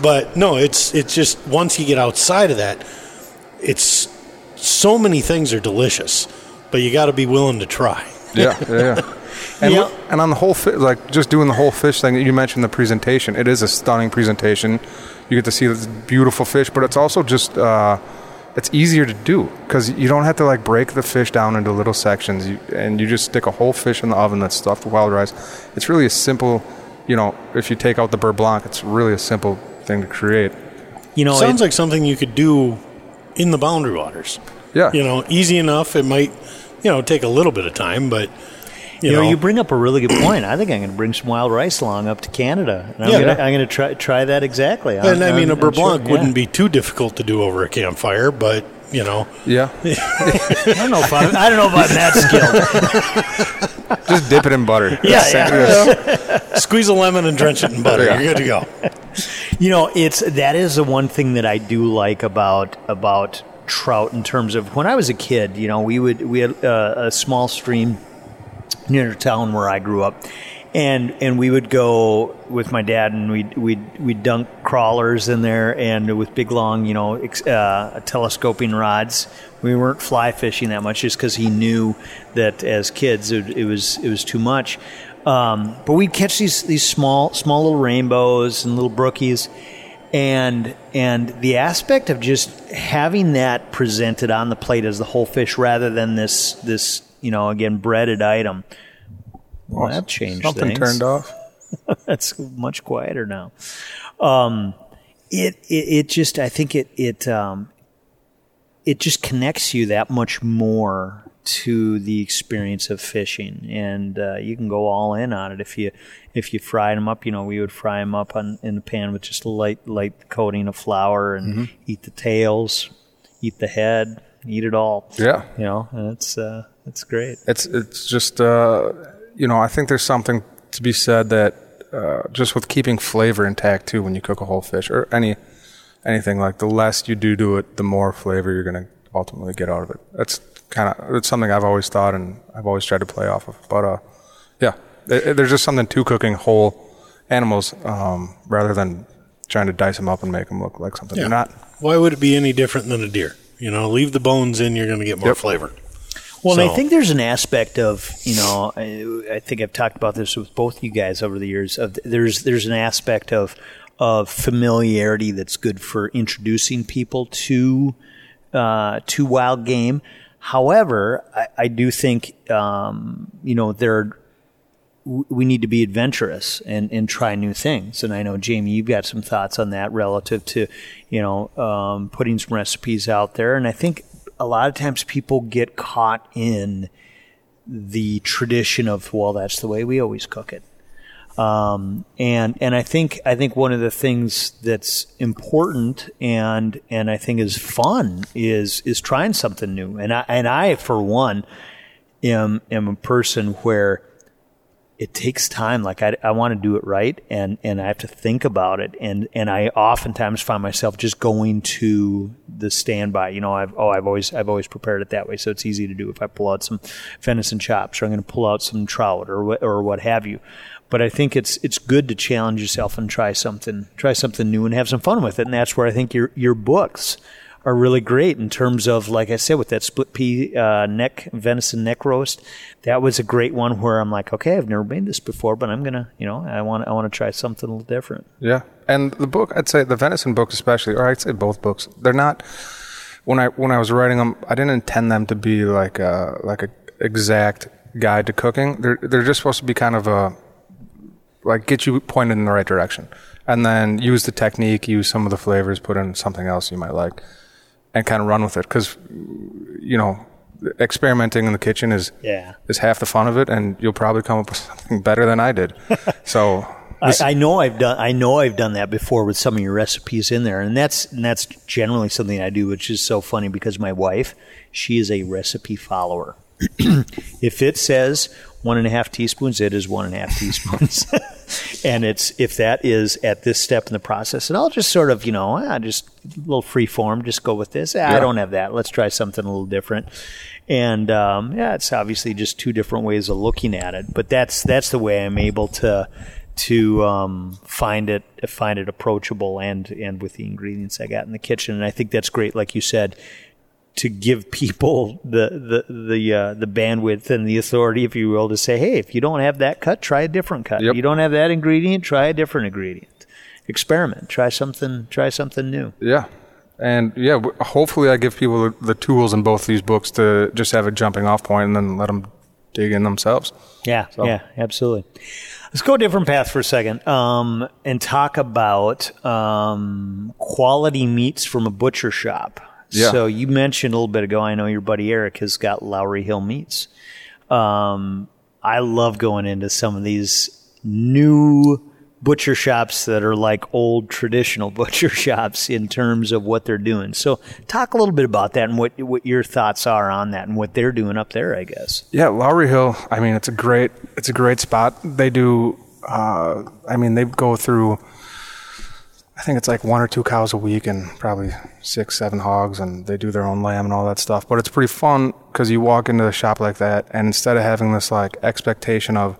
but no, it's it's just once you get outside of that, it's so many things are delicious, but you got to be willing to try. yeah, yeah, yeah. And, Yeah. look- and on the whole fish, like just doing the whole fish thing, you mentioned the presentation. It is a stunning presentation. You get to see this beautiful fish, but it's also just uh, it's easier to do because you don't have to like break the fish down into little sections, you, and you just stick a whole fish in the oven that's stuffed with wild rice. It's really a simple, you know, if you take out the beurre blanc, it's really a simple thing to create. You know, Sounds it- like something you could do in the boundary waters. Yeah, You know, easy enough. It might, you know, take a little bit of time, but you, you know, know, you bring up a really good point. I think I'm going to bring some wild rice along up to Canada. And I'm Yeah. going to I'm going to try try that exactly. and I mean, a I'm- I'm sure- blanc yeah. wouldn't be too difficult to do over a campfire, but you know, yeah. I don't know if I'm, I don't know if I'm that skilled. just dip it in butter. Yeah, Just- squeeze a lemon and drench it in butter. You're good to go. You know, it's that is the one thing that I do like about about trout in terms of when I was a kid. You know, we would we had uh, a small stream near town where I grew up, and and we would go with my dad and we'd we'd we'd dunk crawlers in there and with big long you know uh, telescoping rods. We weren't fly fishing that much just because he knew that as kids it, it was it was too much. Um, but we'd catch these these small small little rainbows and little brookies and and the aspect of just having that presented on the plate as the whole fish rather than this this you know again breaded item well that changed Something things. turned off. that's much quieter now um it, it it just i think it it um it just connects you that much more to the experience of fishing, and uh, you can go all in on it if you if you fry them up. You know, we would fry them up on, in the pan with just a light light coating of flour, and eat the tails, eat the head, eat it all. Yeah. you know, and it's uh, it's great. It's it's just uh, you know I think there's something to be said that uh, just with keeping flavor intact too when you cook a whole fish or any anything like the less you do to it, the more flavor you're going to ultimately get out of it. That's kind of it's something I've always thought and I've always tried to play off of. But uh, yeah, it, it- there's just something to cooking whole animals um, rather than trying to dice them up and make them look like something they're not. Why would it be any different than a deer? You know, leave the bones in, you're going to get more Yep. flavor. Well, and I think there's an aspect of you know I, I think I've talked about this with both you guys over the years. Of there's there's an aspect of of familiarity that's good for introducing people to uh, to wild game. However, I, I do think um, you know there are we need to be adventurous and, and try new things. And I know Jamie, you've got some thoughts on that relative to, you know, um, putting some recipes out there. And I think a lot of times people get caught in the tradition of, well, that's the way we always cook it. Um, and and I think I think one of the things that's important and and I think is fun is is trying something new. And I and I for one am am a person where it takes time. Like I, I want to do it right, and and I have to think about it, and and I oftentimes find myself just going to the standby. You know, I've oh I've always I've always prepared it that way, so it's easy to do. If I pull out some venison chops, or I'm going to pull out some trout, or what or what have you. But I think it's it's good to challenge yourself and try something try something new and have some fun with it, and that's where I think your your books are really great in terms of, like I said, with that split pea uh, neck venison neck roast. That was a great one where I'm like, okay, I've never made this before, but I'm gonna, you know, I want I want to try something a little different. Yeah, and the book, I'd say the venison book especially, or I'd say both books, they're not. When I when I was writing them, I didn't intend them to be like a like a exact guide to cooking. They're they're just supposed to be kind of a like get you pointed in the right direction, and then use the technique, use some of the flavors, put in something else you might like and kind of run with it because you know experimenting in the kitchen is yeah. is half the fun of it, and you'll probably come up with something better than I did. so. I, I, know I've done. I know I've done that before with some of your recipes in there, and that's and that's generally something I do, which is so funny because my wife, she is a recipe follower. if it says one and a half teaspoons, it is one and a half teaspoons. and it's if that is at this step in the process, and I'll just sort of, you know, ah, just a little free form, just go with this. Ah, yeah. I don't have that. Let's try something a little different. And um, yeah, it's obviously just two different ways of looking at it, but that's that's the way I'm able to to um, find it find it approachable and and with the ingredients I got in the kitchen. And I think that's great, like you said to give people the the the uh, the bandwidth and the authority, if you will, to say, hey, if you don't have that cut, try a different cut. Yep. If you don't have that ingredient, try a different ingredient. Experiment. Try something. Try something new. Yeah. And yeah, hopefully, I give people the tools in both these books to just have a jumping off point, and then let them dig in themselves. Yeah, so. yeah, absolutely. Let's go a different path for a second um, and talk about um, quality meats from a butcher shop. Yeah. So you mentioned a little bit ago. I know your buddy Eric has got Lowry Hill Meats. Um, I love going into some of these new butcher shops that are like old traditional butcher shops in terms of what they're doing. So talk a little bit about that and what what your thoughts are on that and what they're doing up there, I guess. Yeah, Lowry Hill, I mean it's a great it's a great spot. They do uh, I mean they go through I think it's like one or two cows a week and probably six, seven hogs, and they do their own lamb and all that stuff. But it's pretty fun because you walk into the shop like that, and instead of having this like expectation of,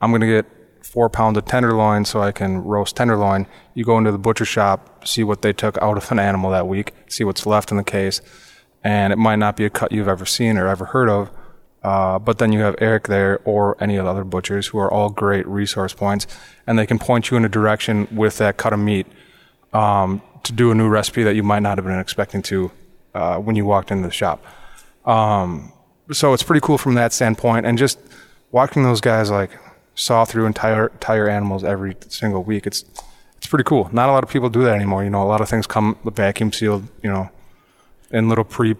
I'm going to get four pounds of tenderloin so I can roast tenderloin, you go into the butcher shop, see what they took out of an animal that week, see what's left in the case, and it might not be a cut you've ever seen or ever heard of. Uh, but then you have Eric there or any of the other butchers who are all great resource points, and they can point you in a direction with that cut of meat um, to do a new recipe that you might not have been expecting to uh, when you walked into the shop. Um, so it's pretty cool from that standpoint, and just watching those guys like saw through entire entire animals every single week. It's it's pretty cool. Not a lot of people do that anymore. You know, a lot of things come vacuum sealed. You know, in little pre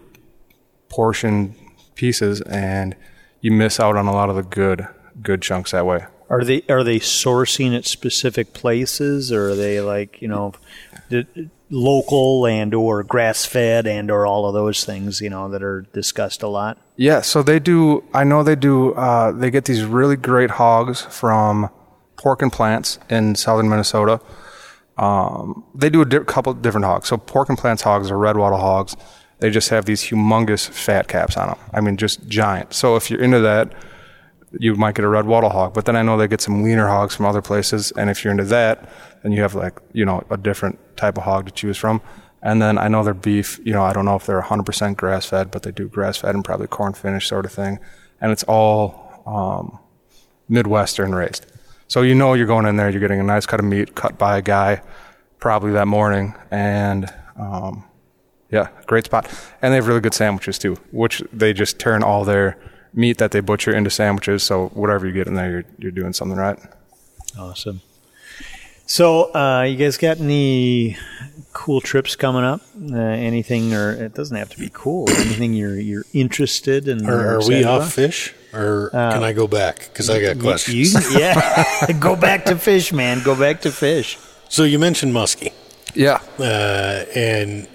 portioned pieces, and you miss out on a lot of the good good chunks that way. Are they are they sourcing at specific places, or are they like you know, local and or grass fed and or all of those things you know that are discussed a lot? Yeah, so they do. I know they do. Uh, they get these really great hogs from Pork and Plants in southern Minnesota. Um, they do a di- couple different hogs. So Pork and Plants hogs are red wattle hogs. They just have these humongous fat caps on them. I mean, just giant. So if you're into that you might get a red wattle hog. But then I know they get some leaner hogs from other places, and if you're into that, then you have like you know a different type of hog to choose from. And then I know their beef. You know, I don't know if they're 100% grass fed, but they do grass fed and probably corn finish sort of thing. And it's all um, Midwestern raised. So you know you're going in there, you're getting a nice cut of meat cut by a guy, probably that morning, and um, yeah, great spot. And they have really good sandwiches too, which they just turn all their meat that they butcher into sandwiches. So whatever you get in there, you're, you're doing something right. Awesome. So, uh, you guys got any cool trips coming up? Uh, anything, or it doesn't have to be cool. Anything you're you're interested in? Are, are we off fish? or can I go back? Because I got questions. You, yeah, go back to fish, man. Go back to fish. so you mentioned muskie, Yeah. uh, and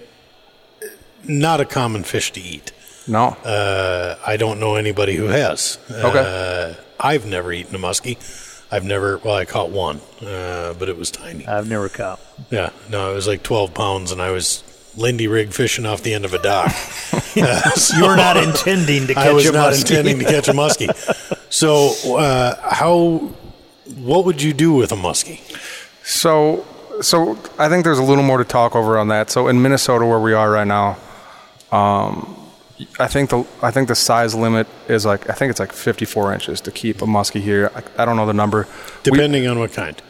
not a common fish to eat. No. Uh, I don't know anybody who has. Okay. Uh, I've never eaten a muskie. I've never. Well, I caught one, uh, but it was tiny. I've never caught. Yeah, no, it was like 12 pounds, and I was Lindy rig fishing off the end of a dock. So You were not intending to catch a muskie. I was not muskie. intending to catch a muskie. So, uh, how? What would you do with a muskie? So, so I think there's a little more to talk over on that. So in Minnesota, where we are right now, um, I think the I think the size limit is like I think it's like 54 inches to keep a muskie here. I, I don't know the number. We- Depending on what kind.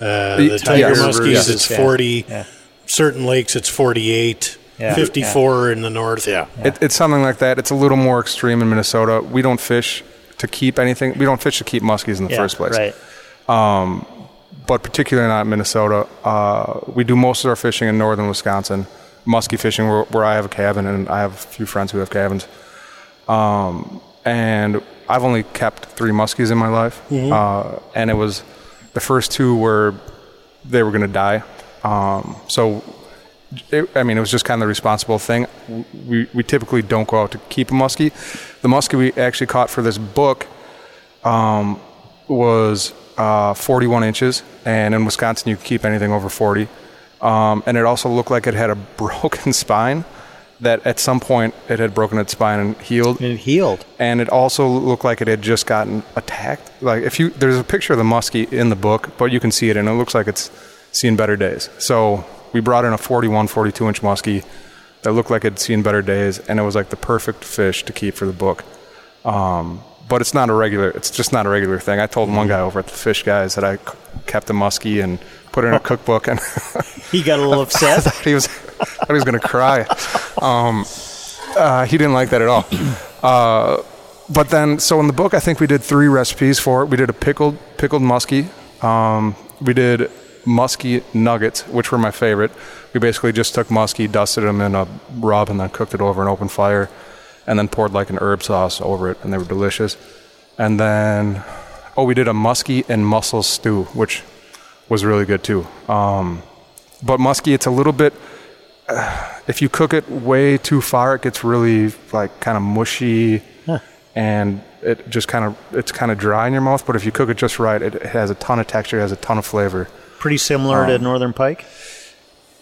Uh, The the tiger tiger rivers, muskies, yeah. it's Yeah, 40. yeah. Certain lakes, it's 48. Yeah, 54 in the north. Yeah. It, it's something like that. It's a little more extreme in Minnesota. We don't fish to keep anything. We don't fish to keep muskies in the Yeah, first place. Right. But particularly not in Minnesota. Uh, we do most of our fishing in northern Wisconsin, muskie fishing, where, where I have a cabin and I have a few friends who have cabins. Um, and I've only kept three muskies in my life, uh, and it was the first two were they were going to die. Um, so it, I mean, it was just kind of the responsible thing. We, we typically don't go out to keep a muskie. The muskie we actually caught for this book um, was uh, 41 inches, and in Wisconsin you can keep anything over 40. Um, and it also looked like it had a broken spine. That at some point it had broken its spine and healed And It healed. and it also looked like it had just gotten attacked. Like if you there's a picture of the muskie in the book, but you can see it and it looks like it's seen better days. So we brought in a 41, 42 inch muskie that looked like it'd seen better days, and it was like the perfect fish to keep for the book. Um, but it's not a regular. It's just not a regular thing. I told one guy over at the Fish Guys that I kept a muskie and put it in a cookbook, and He got a little I upset. thought he was, thought he was going to cry. Um, uh, he didn't like that at all. Uh, but then, so in the book, I think we did three recipes for it. We did a pickled pickled muskie. Um, we did musky nuggets, which were my favorite. We basically just took musky, dusted them in a rub, and then cooked it over an open fire, and then poured like an herb sauce over it, and they were delicious. And then, oh, we did a musky and mussel stew, which was really good too. Um, but muskie, it's a little bit. Uh, if you cook it way too far, it gets really like kind of mushy, and it just kind of it's kind of dry in your mouth. But if you cook it just right, it, it has a ton of texture, it has a ton of flavor. Pretty similar Um, to Northern Pike.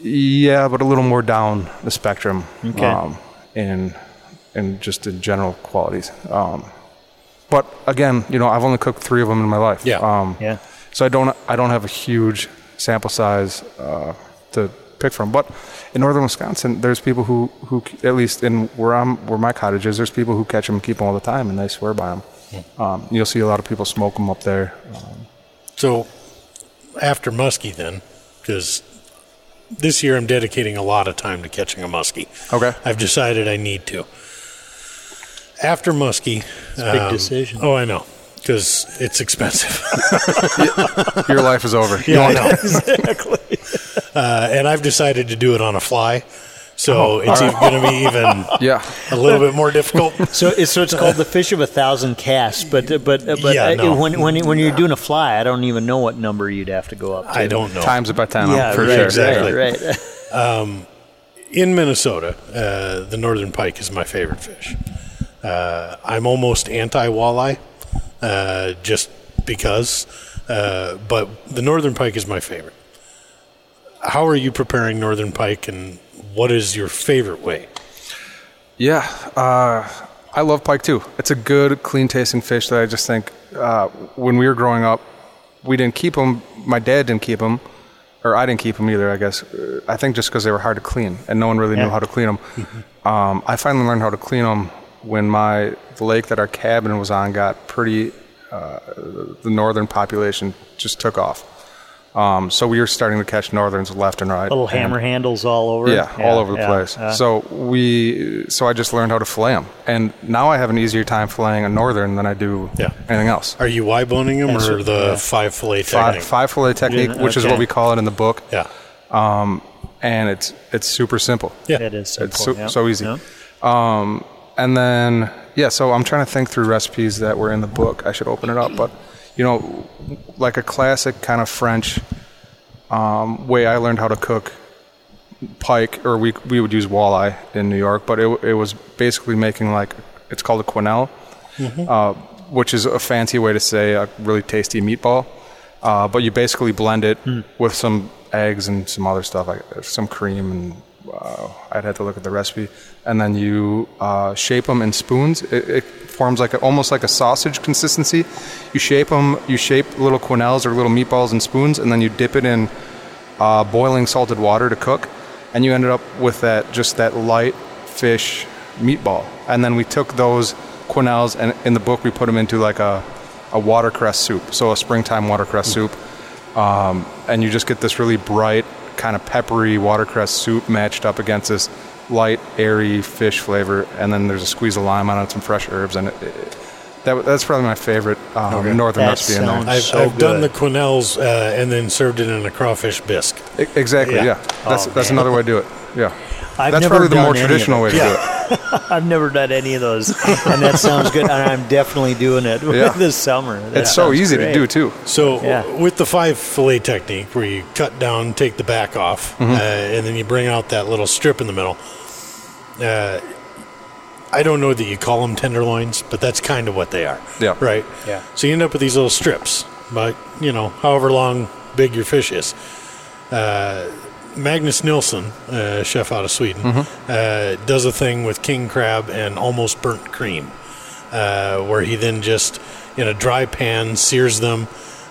Yeah, but a little more down the spectrum. Okay. Um, in in just in general qualities. Um, but again, you know, I've only cooked three of them in my life. Yeah. Um, Yeah. So I don't I don't have a huge sample size uh, to pick from. But in northern Wisconsin, there's people who, who at least in where I'm where my cottage is, there's people who catch them and keep them all the time, and they swear by them. Um, you'll see a lot of people smoke them up there. Um, So, after muskie, then, because this year I'm dedicating a lot of time to catching a muskie. Okay. I've decided I need to. After muskie, it's a big decision. Oh, I know, because it's expensive. Your life is over. Yeah, I know. exactly. Uh, and I've decided to do it on a fly, so it's going to be even Yeah. a little bit more difficult. So it's so it's called the fish of a thousand casts. But but but Yeah, uh, no. when when when you're doing a fly, I don't even know what number you'd have to go up. To. I don't know. Times about by ten. Yeah, for right, sure. exactly. Right, right. in Minnesota, uh, the northern pike is my favorite fish. Uh, I'm almost anti walleye, uh, just because, uh, but the northern pike is my favorite. How are you preparing northern pike, and what is your favorite way? Yeah, uh, I love pike too. It's a good, clean tasting fish that I just think uh, when we were growing up, we didn't keep them. My dad didn't keep them, or I didn't keep them either. I guess I think just because they were hard to clean and no one really knew how to clean them. um, I finally learned how to clean them when my the lake that our cabin was on got pretty. Uh, the northern population just took off. Um, so we were starting to catch northerns left and right. Little And- hammer handles all over. it. yeah, all over the yeah, place. yeah. So we, so I just learned how to fillet them, and now I have an easier time filleting a northern than I do Yeah. anything else. Are you Y boning them or the Yeah. five fillet technique? five fillet technique, Yeah, which is what we call it in the book, Yeah, and it's it's super simple. yeah. It is It's so, yeah. so easy. Yeah. And then yeah, so I'm trying to think through recipes that were in the book. I should open it up, but you know, like a classic kind of French um, way I learned how to cook pike, or we we would use walleye in New York, but it it was basically making like it's called a quenelle, uh, which is a fancy way to say a really tasty meatball. Uh, but you basically blend it with some eggs and some other stuff, like some cream, and I'd have to look at the recipe. And then you uh, shape them in spoons. It, it forms like a, almost like a sausage consistency. You shape them. You shape little quenelles or little meatballs in spoons, and then you dip it in uh, boiling salted water to cook, and you ended up with that just that light fish meatball. And then we took those quenelles, and in the book we put them into like a, a watercress soup, so a springtime watercress soup, um, and you just get this really bright, kind of peppery watercress soup matched up against this light, airy fish flavor, and then there's a squeeze of lime on it, some fresh herbs, and it, it, that, that's probably my favorite um, northern That recipe in there. I've, So I've done the quenelles uh, and then served it in a crawfish bisque. E- Exactly. Yeah. Yeah. That's Oh, that's man. another way to do it. Yeah. I've that's never probably the more traditional way to do it. I've never done any of those, and that sounds good. And I'm definitely doing it Yeah. this summer. That It's so sounds easy to do too. So Yeah. with the five fillet technique, where you cut down, take the back off, Mm-hmm. uh, and then you bring out that little strip in the middle. Uh, I don't know that you call them tenderloins, but that's kind of what they are. Yeah. Right. Yeah. So you end up with these little strips, but you know, however long big your fish is. Uh, Magnus Nilsson, uh, chef out of Sweden, uh, does a thing with king crab and almost burnt cream, uh, where he then just in a dry pan sears them,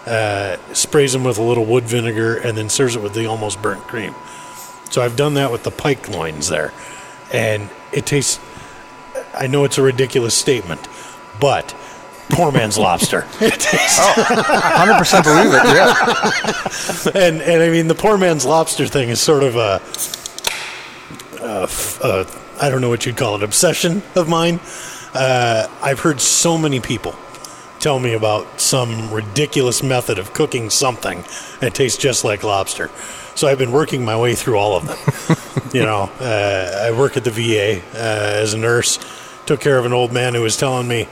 uh, sprays them with a little wood vinegar, and then serves it with the almost burnt cream. So I've done that with the pike loins there, and it tastes. I know it's a ridiculous statement, but poor man's lobster. It tastes Hundred percent believe it. Yeah. and and I mean the poor man's lobster thing is sort of a, a f- a I don't know what you'd call it obsession of mine. Uh, I've heard so many people tell me about some ridiculous method of cooking something that tastes just like lobster. So I've been working my way through all of them. you know, uh, I work at the VA uh, as a nurse. Took care of an old man who was telling me,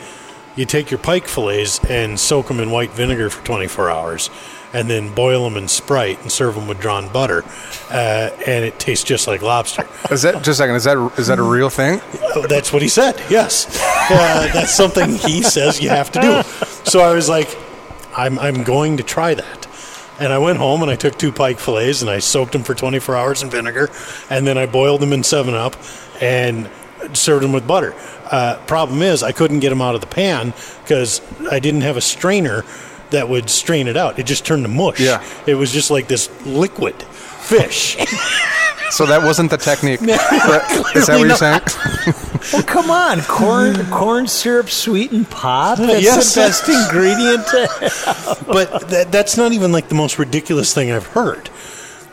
you take your pike fillets and soak them in white vinegar for 24 hours, and then boil them in Sprite and serve them with drawn butter, uh, and it tastes just like lobster. Is that just a second? Is that is that a real thing? That's what he said. Yes, uh, that's something he says you have to do. So I was like, I'm I'm going to try that. And I went home and I took two pike fillets and I soaked them for 24 hours in vinegar, and then I boiled them in Seven Up, and served them with butter. Uh, problem is, I couldn't get them out of the pan because I didn't have a strainer that would strain it out. It just turned to mush. Yeah. It was just like this liquid fish. So that wasn't the technique. correct? Is that what you're saying? Well, come on, corn corn syrup sweetened pop. That's Yes. the best ingredient. but that, that's not even like the most ridiculous thing I've heard.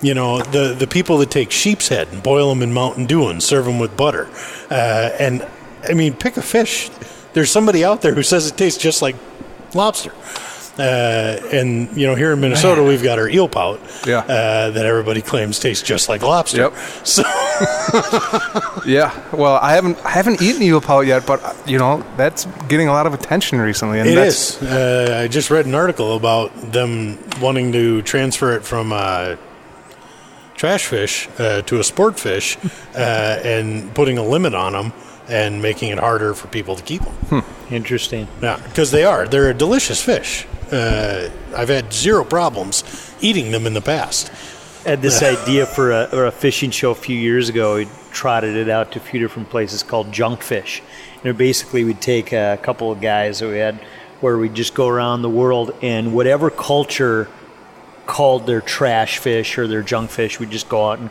You know, the the people that take sheep's head and boil them in Mountain Dew and serve them with butter, uh, and I mean, pick a fish. There's somebody out there who says it tastes just like lobster. Uh, and you know, here in Minnesota, we've got our eel pout Yeah. uh, that everybody claims tastes just like lobster. Yep. So Yeah. Well, I haven't I haven't eaten eel pout yet, but you know that's getting a lot of attention recently. And It is. Uh, I just read an article about them wanting to transfer it from uh, trash fish uh, to a sport fish uh, and putting a limit on them and making it harder for people to keep them. Interesting. Yeah, because they are. They're a delicious fish. Uh, I've had zero problems eating them in the past. had this idea for a, or a fishing show a few years ago. We trotted it out to a few different places called junk fish. And basically, we'd take a couple of guys that we had where we'd just go around the world and whatever culture called their trash fish or their junk fish, we'd just go out and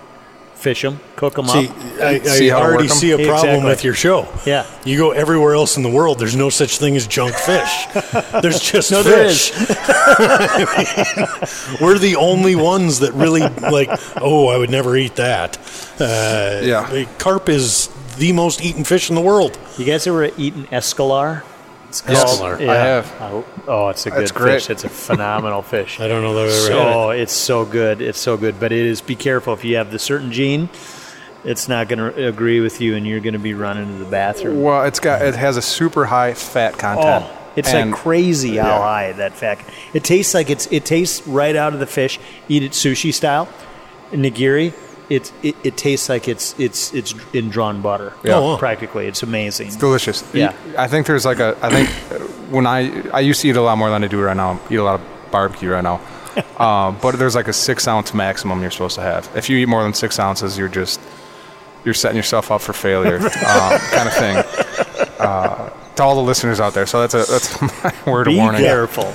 fish them, cook them See, up. I, See I already work 'em? see a problem Exactly. with your show. Yeah. You go everywhere else in the world, there's no such thing as junk fish. There's just No, there fish. We're the only ones that really like, oh, I would never eat that. Uh, Yeah. Carp is the most eaten fish in the world. You guys ever eaten escolar? It's Yes, called- I have. Oh, oh, it's a That's good great. fish. It's a phenomenal fish. I don't know that I've ever had it. Oh, it's so good. It's so good. But it is be careful if you have the certain gene. it's not going to agree with you, and you're going to be running to the bathroom. Well, it's got it has a super high fat content. Oh, it's And- like crazy how yeah. high that fat. It tastes like it's it tastes right out of the fish. Eat it sushi style, nigiri. It, it it tastes like it's it's it's in drawn butter. Yeah. Oh, wow. practically. It's amazing. It's delicious. Yeah. I think there's like a. I think uh, when I I used to eat a lot more than I do right now. Eat a lot of barbecue right now. um, but there's like a six ounce maximum you're supposed to have. If you eat more than six ounces, you're just you're setting yourself up for failure, um, kind of thing. Uh, to all the listeners out there, so that's a that's my word Be of warning. Be careful.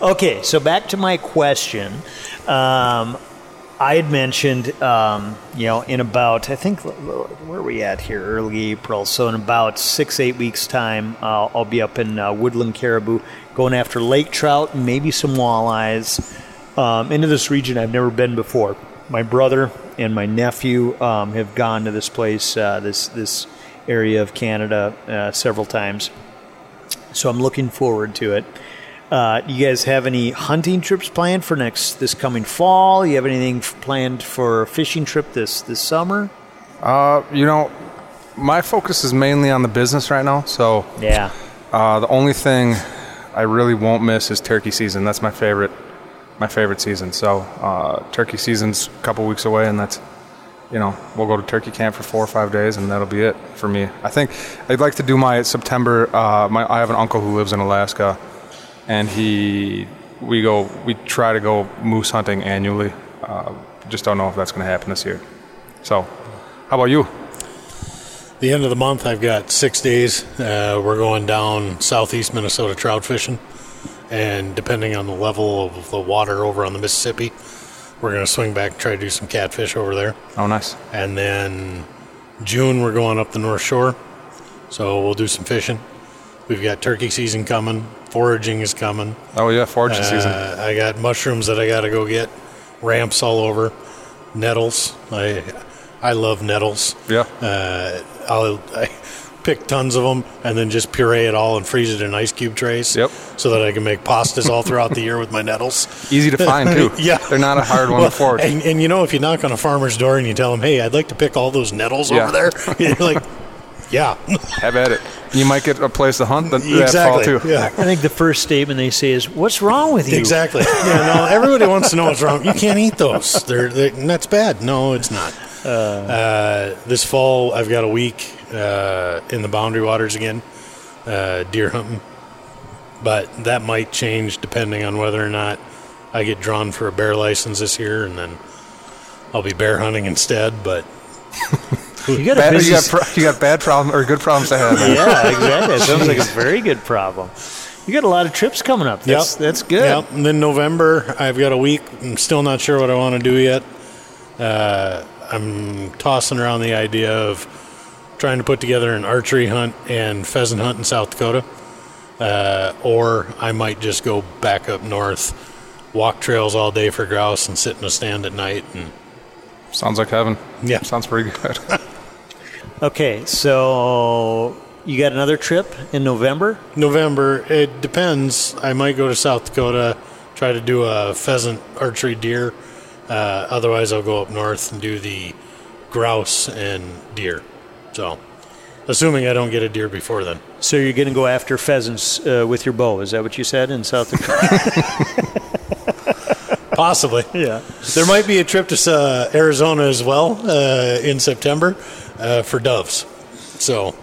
Okay, so back to my question. Um, I had mentioned, um, you know, in about, I think, where are we at here? Early April. So in about six, eight weeks' time, uh, I'll be up in uh, Woodland Caribou going after lake trout and maybe some walleyes um, into this region I've never been before. My brother and my nephew um, have gone to this place, uh, this, this area of Canada, uh, several times. So I'm looking forward to it. Uh, you guys have any hunting trips planned for next this coming fall? You have anything f- planned for a fishing trip this this summer? Uh, you know, my focus is mainly on the business right now. So Yeah, uh, the only thing I really won't miss is turkey season. That's my favorite, my favorite season. So uh, turkey season's a couple weeks away, and that's, you know, we'll go to turkey camp for four or five days, and that'll be it for me. I think I'd like to do my September. Uh, my I have an uncle who lives in Alaska, and he we go we try to go moose hunting annually. Uh, just don't know if that's going to happen this year. So, how about you? The end of the month, I've got six days. Uh, we're going down southeast Minnesota trout fishing, and depending on the level of the water over on the Mississippi, we're going to swing back and try to do some catfish over there. Oh, nice. And then June, we're going up the North Shore, so we'll do some fishing. We've got turkey season coming, foraging is coming. Oh yeah, foraging season. Uh, I got mushrooms that I got to go get, ramps all over, nettles. I I love nettles. Yeah. Uh, I'll I pick tons of them and then just puree it all and freeze it in ice cube trays. Yep. So that I can make pastas all throughout the year with my nettles. Easy to find too. Yeah. they're not a hard one Well, to forage. And, and you know, if you knock on a farmer's door and you tell them, "Hey, I'd like to pick all those nettles Yeah. over there," you're like, "Yeah, Have at it. You might get a place to hunt that, that fall exactly." too. Yeah. I think the first statement they say is, "What's wrong with you?" Exactly. Yeah, no, everybody wants to know what's wrong. You can't eat those. They're, they're and that's bad. No, it's not. Uh, this fall, I've got a week uh, in the boundary waters again, uh, deer hunting. But that might change depending on whether or not I get drawn for a bear license this year, and then I'll be bear hunting instead. But You got a Bad, busy you, got pro- you got bad problem or good problems to have. yeah, exactly. It sounds like a very good problem. You got a lot of trips coming up. That's Yep. that's good. Yep. And then November, I've got a week. I'm still not sure what I want to do yet. Uh, I'm tossing around the idea of trying to put together an archery hunt and pheasant hunt in South Dakota. Uh, or I might just go back up north, walk trails all day for grouse, and sit in a stand at night. And Sounds like heaven. Yeah. Sounds pretty good. Okay, so you got another trip in November. November, it depends. I might go to South Dakota, try to do a pheasant archery deer. Uh, otherwise, I'll go up north and do the grouse and deer. So, assuming I don't get a deer before then. So you're going to go after pheasants uh, with your bow. Is that what you said in South Dakota? Possibly. yeah. There might be a trip to uh, Arizona as well uh, in September uh, for doves. So,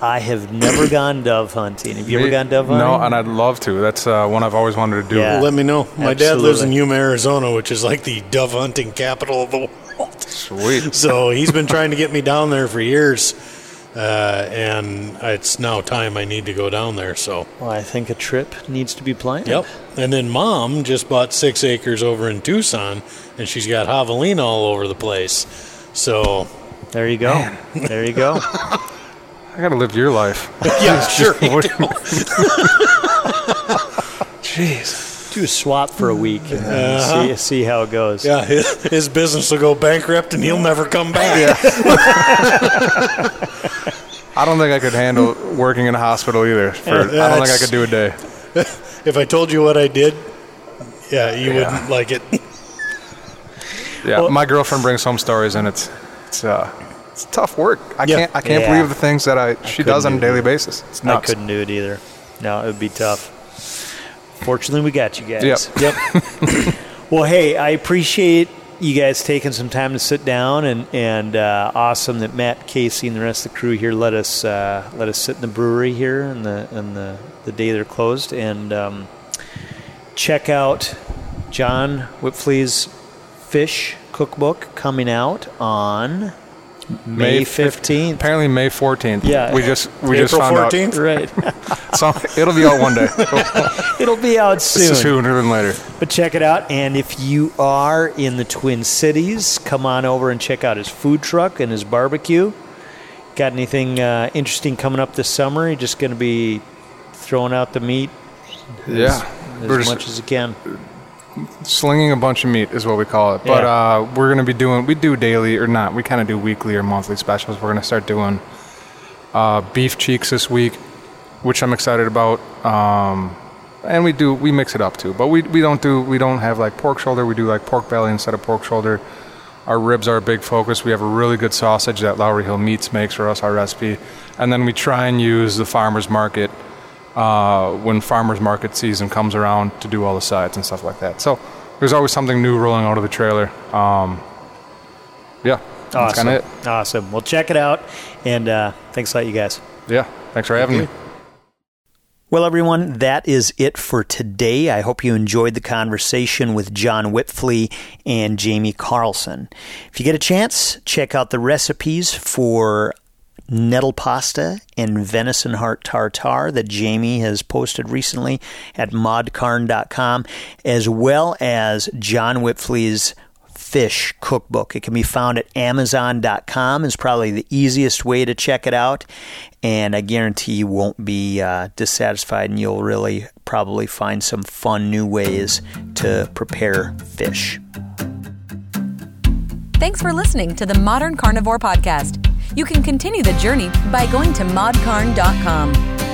I have never gone dove hunting. Have you ever gone dove hunting? No, and I'd love to. That's uh, one I've always wanted to do. Yeah. let me know. My dad lives in Absolutely. Yuma, Arizona, which is like the dove hunting capital of the world. Sweet. So he's been trying to get me down there for years, uh, and it's now time I need to go down there. So, Well, I think a trip needs to be planned. yep. And then mom just bought six acres over in Tucson, and she's got javelina all over the place. So, There you go. There you go. I gotta live your life. yeah, sure. Jeez. Do a swap for a week and then see, see how it goes. Yeah, his, his business will go bankrupt, and he'll never come back. I don't think I could handle working in a hospital either. For, I don't think I could do a day. If I told you what I did, yeah, you wouldn't like it. Yeah, my girlfriend brings home stories, and it's It's uh, it's tough work. I Yeah. can't I can't Yeah. believe the things that I she does on a daily it. basis. It's I couldn't do it either. No, it would be tough. Fortunately, we got you guys. Yep. Yep. well, hey, I appreciate you guys taking some time to sit down, and and uh, awesome that Matt Casey and the rest of the crew here let us uh, let us sit in the brewery here and the and the the day they're closed, and um, check out John Whitfle's fish cookbook coming out on May fifteenth. Apparently May 14th. Yeah. We just we just April found 14th? Right. So it'll be out one day. it'll be out soon. Sooner than later. But check it out. And if you are in the Twin Cities, come on over and check out his food truck and his barbecue. Got anything uh, interesting coming up this summer? You're just going to be throwing out the meat Yeah. as We're just much as you can. Slinging a bunch of meat is what we call it. But Yeah. uh, we're going to be doing, we do daily or not, we kind of do weekly or monthly specials. We're going to start doing uh, beef cheeks this week, which I'm excited about. Um, and we do, we mix it up too. But we, we don't do, we don't have like pork shoulder. We do like pork belly instead of pork shoulder. Our ribs are a big focus. We have a really good sausage that Lowry Hill Meats makes for us, our recipe. And then we try and use the farmer's market uh, when farmers market season comes around to do all the sides and stuff like that. So there's always something new rolling out of the trailer. Um, yeah, that's Awesome. kind of it. Awesome. Well, check it out. And uh, thanks a lot, you guys. Yeah, thanks for having me. Well, everyone, that is it for today. I hope you enjoyed the conversation with John Wipfli and Jamie Carlson. If you get a chance, check out the recipes for nettle pasta and venison heart tartare that Jamie has posted recently at modcarn.com, as well as John Wipfli's fish cookbook. It can be found at amazon.com is probably the easiest way to check it out and I guarantee you won't be uh, dissatisfied and you'll really probably find some fun new ways to prepare fish. Thanks for listening to the Modern Carnivore Podcast. You can continue the journey by going to modcarn.com.